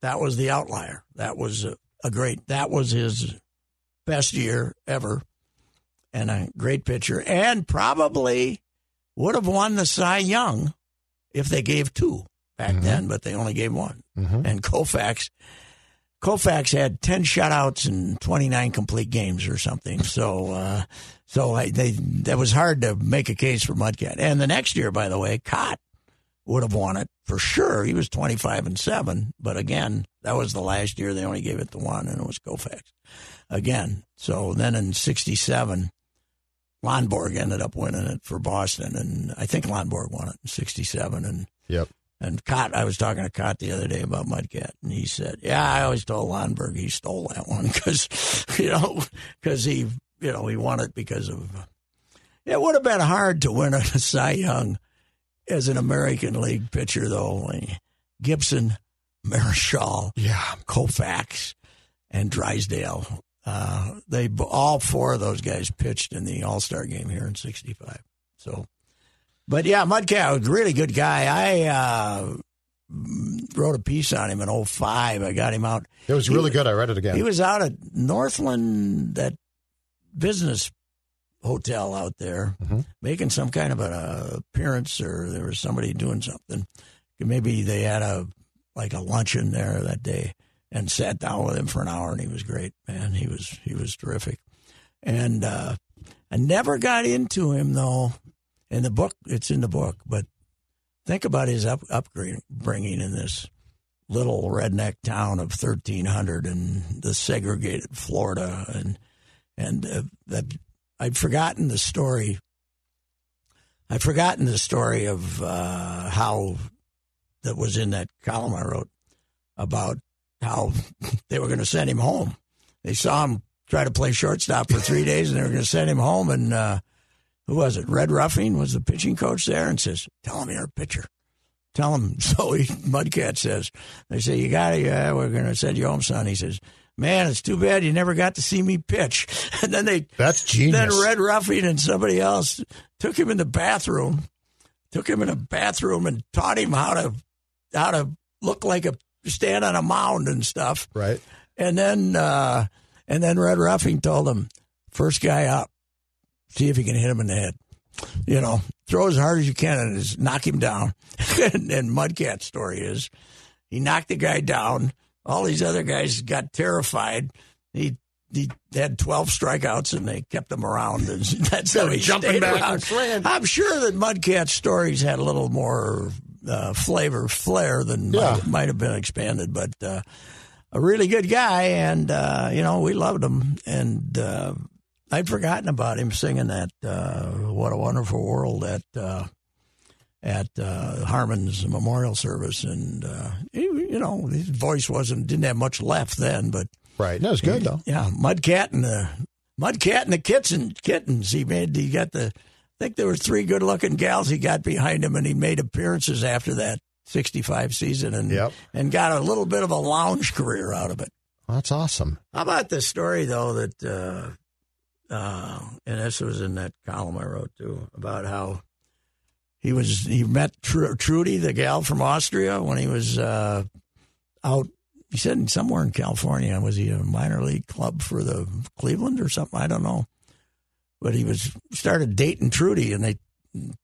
that was the outlier. That was uh, a great. That was his best year ever, and a great pitcher, and probably would have won the Cy Young if they gave two back then, but they only gave one. And Koufax, Koufax had ten shutouts and twenty nine complete games or something. So, uh, so I, they that was hard to make a case for Mudcat. And the next year, by the way, Kaat would have won it for sure. He was twenty five and seven, but again, that was the last year they only gave it to one, and it was Koufax again. So then in '67, Lonborg ended up winning it for Boston, and I think Lonborg won it in '67. And Yep. and Kaat, I was talking to Kaat the other day about Mudcat, and he said, "Yeah, I always told Lonborg he stole that one because, you know, because he, you know, he won it because of. It would have been hard to win a Cy Young as an American League pitcher, though. Gibson, Marichal, Yeah. Koufax, and Drysdale. Uh, they all four of those guys pitched in the All Star game here in '65. So, but yeah, Mudcat was a really good guy. I uh, wrote a piece on him in 05. I got him out. It was really good. I read it again. He was out at Northland, that business hotel out there, making some kind of an uh, appearance, or there was somebody doing something. Maybe they had a like a luncheon there that day, and sat down with him for an hour, and he was great, man. He was he was terrific, and uh, I never got into him though. In the book, it's in the book, but think about his up, upbringing in this little redneck town of 1300 and the segregated Florida and and uh, that I'd forgotten the story I'd forgotten the story of uh, how that was in that column I wrote about how they were going to send him home. They saw him try to play shortstop for three days, and they were going to send him home. And uh, who was it? Red Ruffing was the pitching coach there, and says, "Tell him you're a pitcher." Tell him. So he, Mudcat says, they say, you got to, yeah, we're going to send you home, son. He says, man, it's too bad you never got to see me pitch. And then they, That's genius. then Red Ruffing and somebody else took him in the bathroom, took him in a bathroom and taught him how to, how to look like a, stand on a mound and stuff. right. And then, uh, and then Red Ruffing told him, first guy up, see if you can hit him in the head. You know, throw as hard as you can and just knock him down. and, and Mudcat's story is he knocked the guy down. All these other guys got terrified. He he had twelve strikeouts and they kept him around. And that's how he Jumping stayed back around. I'm sure that Mudcat's stories had a little more uh, flavor, flair than Yeah. might, might have been expanded, but. Uh, a really good guy, and uh, you know we loved him. And uh, I'd forgotten about him singing that uh, "What a Wonderful World" at uh, at uh, Harmon's memorial service, and uh, he, you know his voice wasn't didn't have much left then, but Right. No, was good though. yeah, Mudcat and the Mudcat and the kitten, kittens. He made he got the. I think there were three good looking gals he got behind him, and he made appearances after that sixty five season, and Yep. and got a little bit of a lounge career out of it. That's awesome. How about the story though that, uh, uh, and this was in that column I wrote too about how he was he met Tr- Trudy, the gal from Austria, when he was uh, out. He said somewhere in California. Was he a minor league club for the Cleveland or something? I don't know. But he was started dating Trudy, and they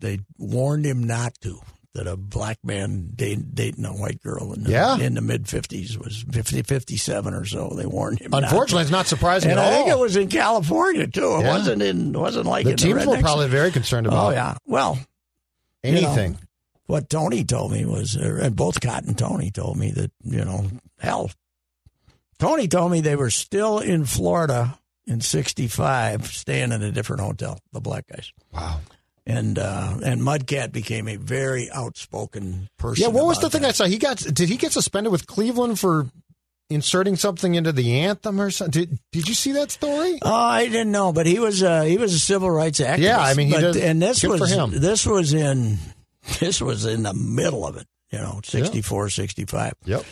they warned him not to. That a black man date, dating a white girl in the, Yeah. in the mid fifties was 50, 57 or so. They warned him. not to. Unfortunately, it's not surprising and at I all. think it was in California too. It Yeah. wasn't in wasn't like the in teams the were probably very concerned about Oh yeah. Well, know, anything. what Tony told me was, and both Kaat and Tony told me that you know, hell, Tony told me they were still in Florida in '65, staying in a different hotel. The black guys. Wow. And uh, and Mudcat became a very outspoken person. Yeah, what was the about thing that. I saw? He got did he get suspended with Cleveland for inserting something into the anthem or something? Did, did you see that story? Oh, I didn't know, but he was uh, he was a civil rights activist. Yeah, I mean, he but, does- and this was him. this was in this was in the middle of it. You know, 64, 65. Yep.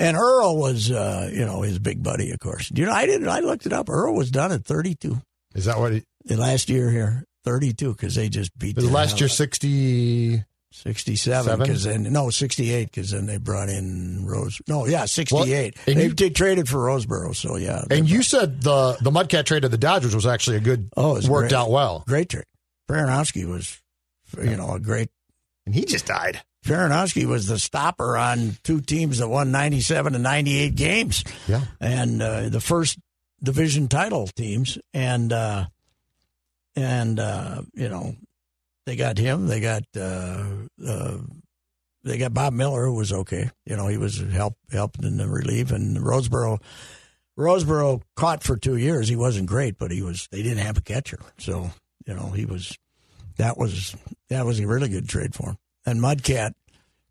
And Earl was, uh, you know, his big buddy, of course. You know, I didn't. I looked it up. Earl was done at thirty-two Is that what he the last year here. Thirty-two because they just beat the last year out- sixty 67 because then no 68 because then they brought in Rose. No, yeah, 68. and they, you- they traded for Roseboro, so yeah. And you brought- said the the Mudcat trade to the Dodgers was actually a good. Oh, it worked great. out well, great trade. Perranoski was, you know, a great. and he just died. Perranoski was the stopper on two teams that won 97 and 98 games. Yeah. and uh, the first division title teams, and uh, and uh, you know they got him. They got uh, uh, they got Bob Miller, who was okay. You know, he was help helped in the relief, and Roseboro. Roseboro caught for two years. He wasn't great, but he was. They didn't have a catcher, so you know he was. That was that was a really good trade for him. And Mudcat,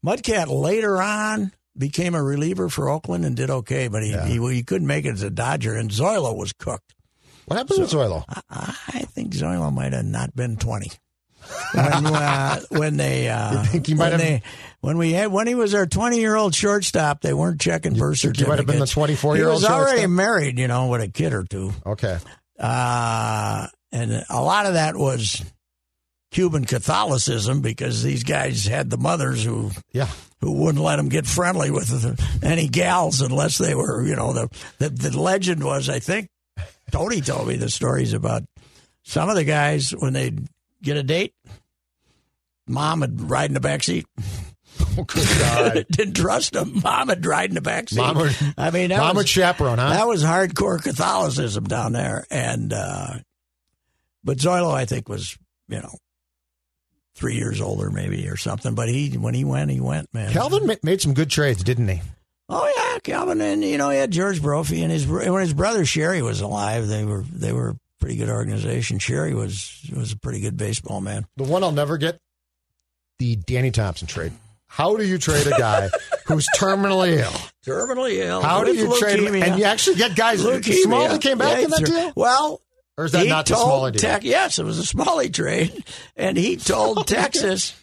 Mudcat later on became a reliever for Oakland and did okay, but he he, he couldn't make it as a Dodger. And Zoilo was cooked. What happened with Zoilo? I, I think Zoilo might have not been twenty. when, uh, when they uh, You think he might when have- they when we had when he was our twenty year old shortstop, they weren't checking birth think he might have been the 24-year-old He was already shortstop? married, you know, with a kid or two. Okay, Uh, and a lot of that was Cuban Catholicism because these guys had the mothers who yeah. who wouldn't let them get friendly with any gals unless they were, you know, the, the the legend was, I think, Tony told me the stories about some of the guys when they'd get a date, mom would ride in the back seat. Oh, good God. Didn't trust them. Mom would ride in the back seat. Mom would- I mean, that Mom was, chaperone, huh? that was hardcore Catholicism down there, and uh, but Zoilo, I think, was you know three years older, maybe or something. But he, when he went, he went, man. Calvin ma- made some good trades, didn't he? Oh yeah, Calvin, and you know he had George Brophy and his when his brother Sherry was alive, they were they were a pretty good organization. Sherry was was a pretty good baseball man. The one I'll never get, the Danny Thompson trade. How do you trade a guy who's terminally ill? Terminally ill. How do you trade him? And you actually get guys. Leukemia. Smalley came back Yeah, in that deal? Well, Or is that he not the Smalley deal? Tex- yes, it was a Smalley trade, and he told Texas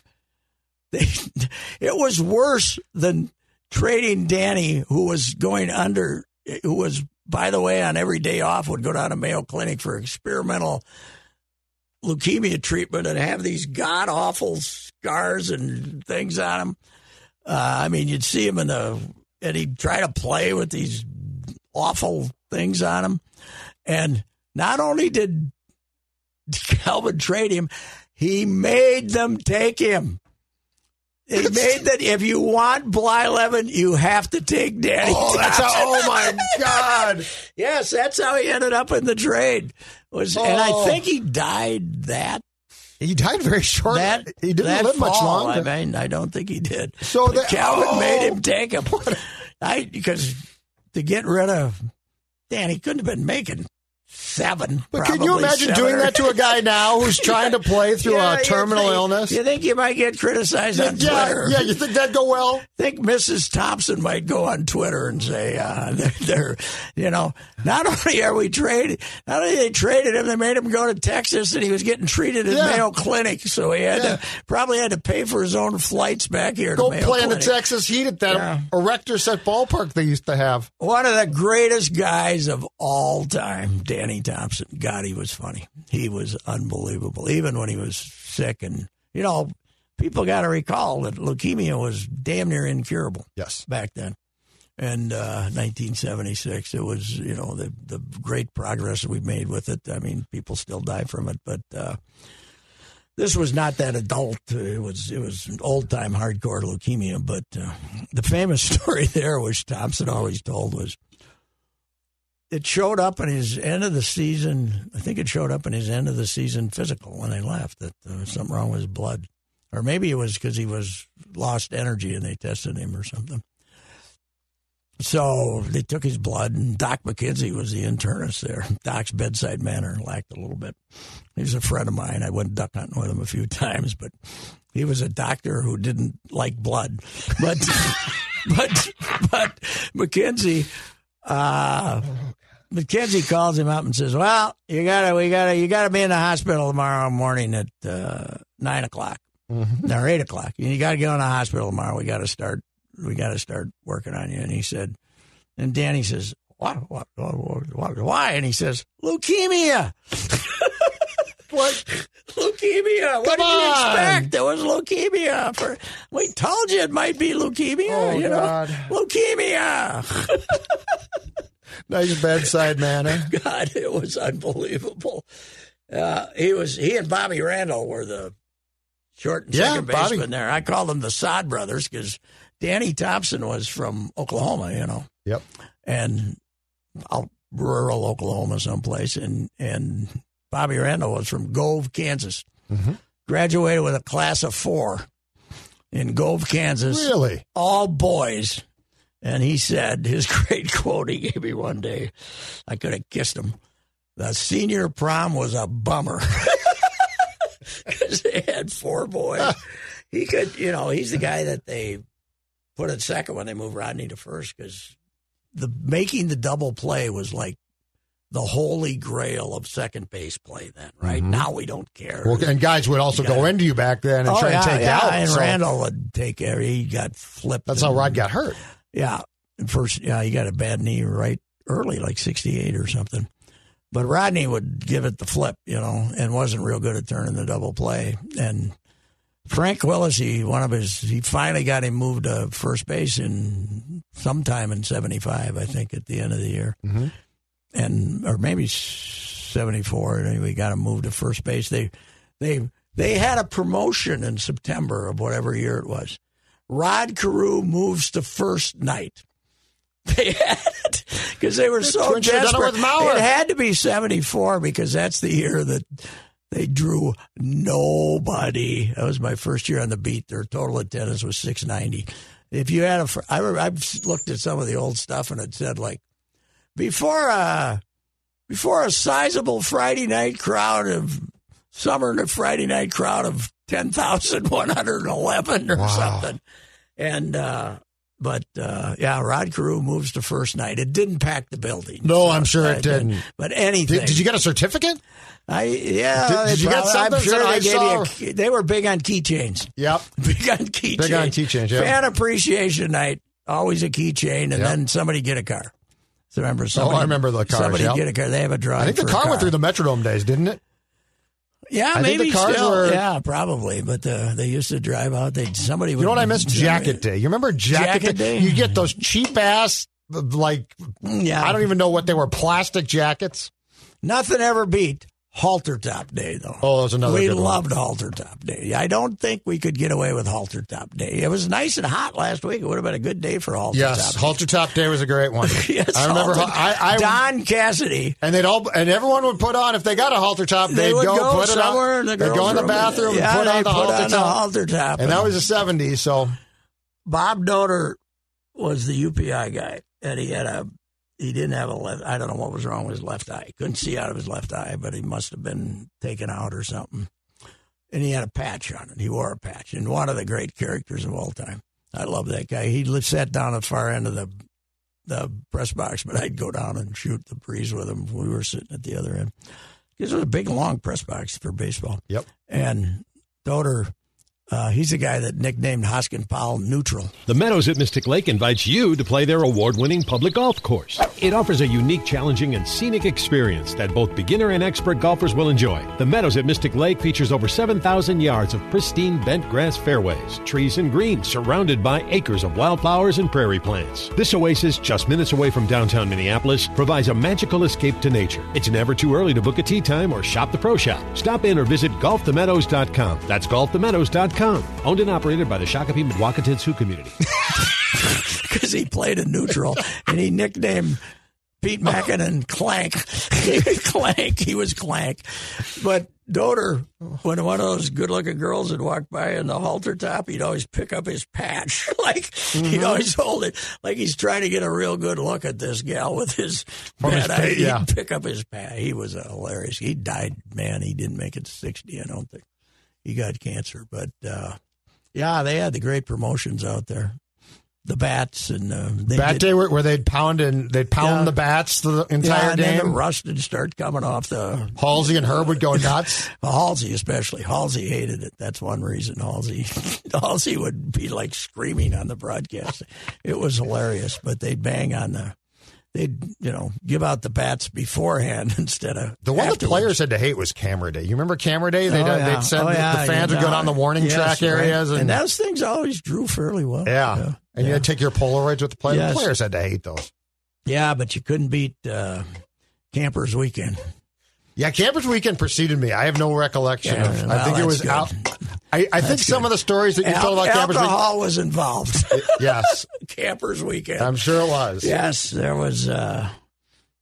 they, it was worse than trading Danny, who was going under, who was by the way on every day off would go down to Mayo Clinic for experimental leukemia treatment and have these god awful scars and things on him. Uh, I mean, you'd see him in the, and he'd try to play with these awful things on him. And not only did Calvin trade him, he made them take him. He made that if you want Blyleven, you have to take Danny. Oh, that's how, oh my God. Yes, that's how he ended up in the trade. Was and I Oh. think he died that He died very short. that he didn't live much fall. longer. I mean, I don't think he did. So that- Calvin oh. made him take him. I because to get rid of Dan, he couldn't have been making seven. but can you imagine seven doing that to a guy now who's trying to play through Yeah, a you terminal think- illness? You think you might get criticized on yeah, Twitter? yeah, you think that'd go well? I think Mrs. Thompson might go on Twitter and say, uh, they're, they're, you know, not only are we traded, not only they traded him, they made him go to Texas and he was getting treated at Yeah. Mayo Clinic. So he had Yeah. to, probably had to pay for his own flights back here Go to Mayo play in the Texas heat at that erector set ballpark they used to have. One of the greatest guys of all time, Danny Thompson. God, he was funny. He was unbelievable, even when he was sick. And, you know, people got to recall that leukemia was damn near incurable. Yes. back then. And uh, 1976, it was you know the the great progress we made with it. I mean, people still die from it, but uh, this was not that adult. It was it was old time hardcore leukemia. But uh, the famous story there, which Thompson always told, was it showed up in his end of the season. I think it showed up in his end of the season physical when they left that there was something wrong with his blood, or maybe it was because he was lost energy and they tested him or something. So they took his blood, and Doc McKenzie was the internist there. Doc's bedside manner lacked a little bit. He was a friend of mine. I went duck hunting with him a few times, but he was a doctor who didn't like blood. But but but McKenzie, uh, McKenzie calls him up and says, "Well, you gotta we gotta you gotta be in the hospital tomorrow morning at uh, nine o'clock or eight o'clock. You got to go in the hospital tomorrow. We got to start. We got to start working on you." And he said, and Danny says, "What? What? What? what why?" And he says, "Leukemia." What? Leukemia. leukemia. What Come did you on. expect? There was leukemia. For we told you it might be leukemia. Oh, you God. know, leukemia. Nice bedside manner. God, it was unbelievable. Uh, he was he and Bobby Randall were the short and Yeah, second Bobby. baseman there. I call them the Sod brothers because Danny Thompson was from Oklahoma, you know, Yep. and out rural Oklahoma someplace, and and Bobby Randall was from Gove, Kansas. Mm-hmm. Graduated with a class of four in Gove, Kansas Really? all boys. And he said, his great quote he gave me one day, I could have kissed him. The senior prom was a bummer. Because they had four boys. he could, you know, he's the guy that they put at second when they moved Rodney to first because the making the double play was like the holy grail of second base play then, right? Now we don't care. Well, and guys would also go gotta- into you back then and oh, try yeah, and take yeah, out. and so Randall would take care. He got flipped. that's how Rod got hurt. yeah. First, yeah, he got a bad knee right early, like 68 or something. But Rodney would give it the flip, you know, and wasn't real good at turning the double play. And Frank Willis, he, one of his, he finally got him moved to first base in sometime in 75, I think, at the end of the year. Mhm. And, or maybe 74. And we got him moved to first base. They, they, they had a promotion in September of whatever year it was. Rod Carew moves to first night. They had it because they were so Twins should've done it desperate. It had to be 74 because that's the year that they drew nobody. That was my first year on the beat. Their total attendance was 690. If you had a, I, re- I've looked at some of the old stuff and it said like before a before a sizable Friday night crowd of summer Friday night crowd of ten thousand one hundred and eleven or Wow. something, and uh, but uh, yeah, Rod Carew moves to first night. It didn't pack the building. No, I'm sure it didn't. didn't. But anything. Did, did you get a certificate? I yeah. Did- did you get something? I'm sure they "I gave saw- you. A, they were big on keychains. Yep. Big on keychains. Big on keychains, yeah. Fan appreciation night. Always a keychain, and Yep. then somebody get a car. So remember, somebody, Oh, I remember the cars, Somebody get a car. They have a drive. I think the a car, went through the Metrodome days, didn't it? Yeah, I think maybe the cars still. were- Yeah, probably. But uh, they used to drive out. They somebody. You know what I missed? Jacket Day. You remember Jacket, Jacket Day? You get those cheap ass, like, Yeah, I don't even know what they were, plastic jackets. Nothing ever beat halter top day though. Oh, that's another We good one. We loved halter top day. I don't think we could get away with halter top day. It was nice and hot last week. It would have been a good day for halter Yes, top. halter top day was a great one. Yes, I remember. halter- I, I Don Cassidy. and they'd all and everyone would put on if they got a halter top. They They'd would go, go, put it somewhere on. in the they'd go in the room. bathroom yeah, and put on the put halter on top. halter top. And that was the '70s. So Bob Doder was the UPI guy, and he had a he didn't have a left. I don't know what was wrong with his left eye. He couldn't see out of his left eye, but he must have been taken out or something. And he had a patch on it. He wore a patch, and one of the great characters of all time. I love that guy. He sat down at the far end of the the press box, but I'd go down and shoot the breeze with him. We were sitting at the other end. Because it was a big, long press box for baseball. Yep. And Doder, uh, he's the guy that nicknamed Hosken Powell neutral. The Meadows at Mystic Lake invites you to play their award winning public golf course. It offers a unique, challenging, and scenic experience that both beginner and expert golfers will enjoy. The Meadows at Mystic Lake features over 7,000 yards of pristine bent grass fairways, trees, and greens surrounded by acres of wildflowers and prairie plants. This oasis, just minutes away from downtown Minneapolis, provides a magical escape to nature. It's never too early to book a tee time or shop the pro shop. Stop in or visit golfthemeadows.com. That's golfthemeadows.com. Owned and operated by the Shakopee Mdewakanton Sioux community. because he played a neutral and he nicknamed Pete Mackanin Clank. Clank. He was Clank. But Doder, when one of those good looking girls would walk by in the halter top, he'd always pick up his patch. like he'd mm-hmm. always hold it like he's trying to get a real good look at this gal with his From bad pa- eye. yeah. He'd pick up his patch. He was hilarious. He died, man. He didn't make it to 60, I don't think. He got cancer. But uh, yeah, they had the great promotions out there. The bats and uh, they bat did- day where, where they'd pound and they'd pound Yeah. the bats the yeah, entire and then the rust would start coming off the Halsey and Herb would go nuts. Halsey, especially. Halsey hated it. That's one reason. Halsey, Halsey would be like screaming on the broadcast. It was hilarious, but they'd bang on the, they'd you know give out the bats beforehand instead of The one the players had to hate was camera day. You remember camera day? They'd, Oh, uh, yeah. they'd send Oh, the- yeah, the fans would go down the warning yes, track right. areas, and, and those things always drew fairly well. yeah, yeah, and you had to take your Polaroids with the players. Yes. The players had to hate those. Yeah, but you couldn't beat uh, Campers Weekend. Yeah, Campers Weekend preceded me. I have no recollection Yeah, of. I think it was good. out. I, I think some of the stories that you told about Campers Weekend. alcohol was involved. Yes, Campers Weekend. I'm sure it was. Yes, there was. Uh,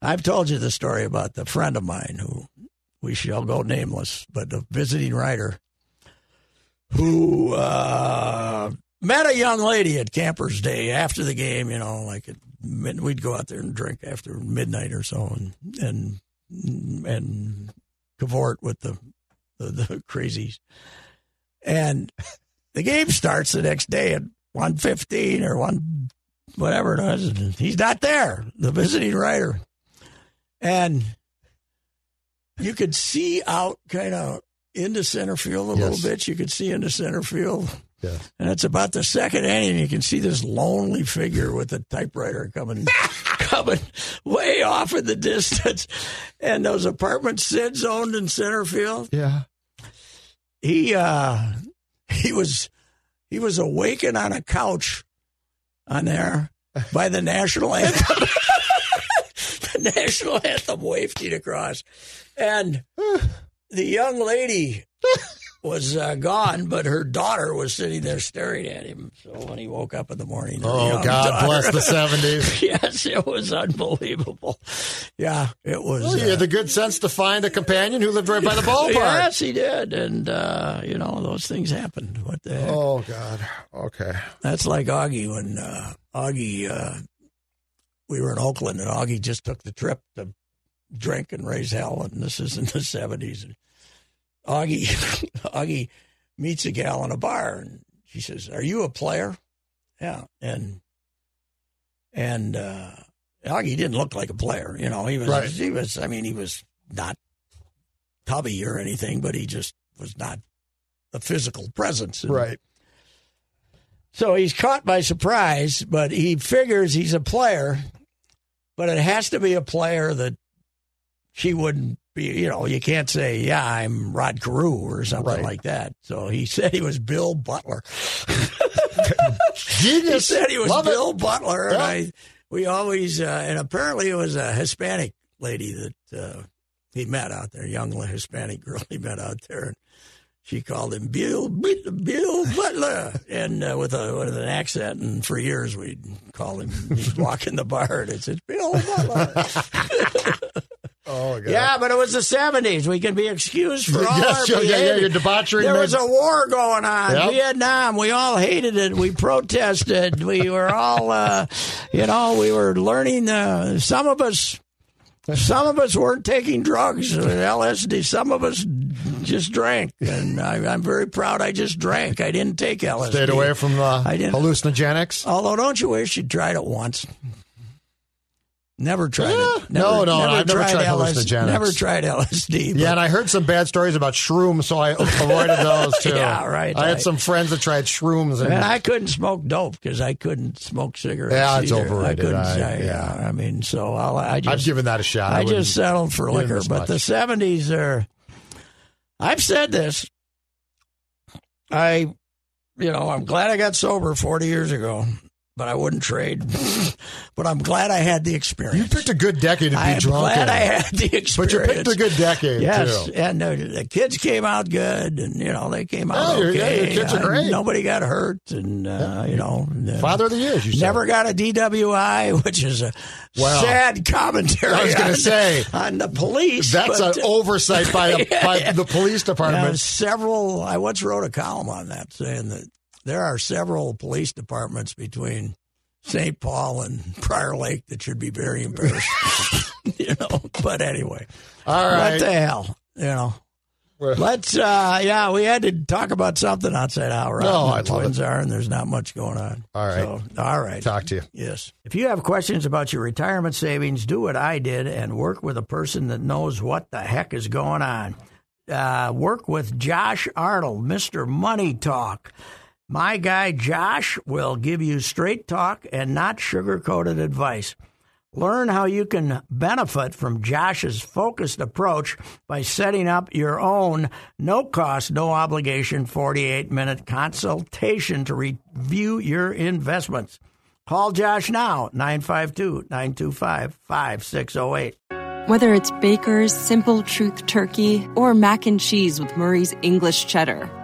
I've told you the story about the friend of mine who we shall go nameless, but a visiting writer who uh, met a young lady at Campers Day after the game. You know, like at we'd go out there and drink after midnight or so, and and and cavort with the the, the crazies. And the game starts the next day at one fifteen or one whatever it was. He's not there, the visiting writer. And you could see out kind of into center field a Yes. little bit. You could see into center field. Yeah. And it's about the second inning. You can see this lonely figure with a typewriter coming, coming way off in the distance. And those apartments Sid's owned in center field Yeah. he uh he was he was awakened on a couch on there by the national anthem. the national anthem wafting across, and the young lady was uh, gone, but her daughter was sitting there staring at him. So when he woke up in the morning, Oh God daughter- bless the seventies. yes, it was unbelievable. Yeah, it was. Well, he uh, had the good sense to find a companion who lived right by the ballpark. Yes, he did, and uh, you know those things happened. What the heck? Oh God. Okay. That's like Augie when uh, Augie, uh, we were in Oakland and Augie just took the trip to drink and raise hell, and this is in the seventies. Augie, Augie meets a gal in a bar, and she says, "Are you a player?" Yeah, and and uh, Augie didn't look like a player. You know, he was. Right. He was. I mean, he was not tubby or anything, but he just was not a physical presence. And Right. so he's caught by surprise, but he figures he's a player, but it has to be a player that she wouldn't you know, you can't say, yeah, I'm Rod Carew or something Right. like that. So he said he was Bill Butler. he said he was Love it. Bill Butler. And I, we always, uh, and apparently it was a Hispanic lady that uh, he met out there, young Hispanic girl he met out there. And she called him Bill Bill Butler, and uh, with a with an accent. And for years we'd call him. He'd walk in the bar and it says Bill Butler. Oh God. yeah, but it was the seventies. We can be excused for all Yes, our yeah, yeah, debauchery There was a war going on, Yep. Vietnam. We all hated it. We protested. We were all, uh, you know, we were learning. Uh, some of us. Some of us weren't taking drugs, uh, LSD. Some of us just drank, and I, I'm very proud. I just drank. I didn't take LSD. Stayed away from didn't- hallucinogenics. Although, don't you wish you'd tried it once? Never tried it. Never, No, no, I've never tried LSD. hallucinogenics. Never tried LSD. but- Yeah, and I heard some bad stories about shrooms, so I avoided those too. Yeah, right, I had some friends that tried shrooms, and, And I couldn't smoke dope because I couldn't smoke cigarettes. Yeah, it's either. overrated. I couldn't. I- I, yeah. I mean, so I'll, I just I've given that a shot. I, wouldn't- just settled for liquor. But much. the seventies are. I've said this. I, you know, I'm glad I got sober forty years ago, but I wouldn't trade. but I'm glad I had the experience. you picked a good decade to be I'm drunk glad in. I had the experience. but you picked a good decade Yes, too. and uh, the kids came out good, and you know they came out Yeah, yeah, okay. your kids are great. Nobody got hurt, and uh, you know, Father of the years, you said. never got a DWI, which is a Well, sad commentary. I was gonna on- say, on the police. That's but, an oversight by, a, by the police department. several. I once wrote a column on that saying that there are several police departments between St. Paul and Prior Lake that should be very embarrassed. you know, but anyway, All right. what the hell, you know. Well- Let's, uh, yeah, we had to talk about something outside rotten No, I the twins are, and there's not much going on. All right. So, all right. Talk to you. Yes. If you have questions about your retirement savings, do what I did and work with a person that knows what the heck is going on. Uh, work with Josh Arnold, Mr. Money Talk. My guy Josh will give you straight talk and not sugar coated advice. Learn how you can benefit from Josh's focused approach by setting up your own no cost, no obligation 48 minute consultation to review your investments. Call Josh now, 952 925 5608. Whether it's Baker's Simple Truth Turkey or mac and cheese with Murray's English Cheddar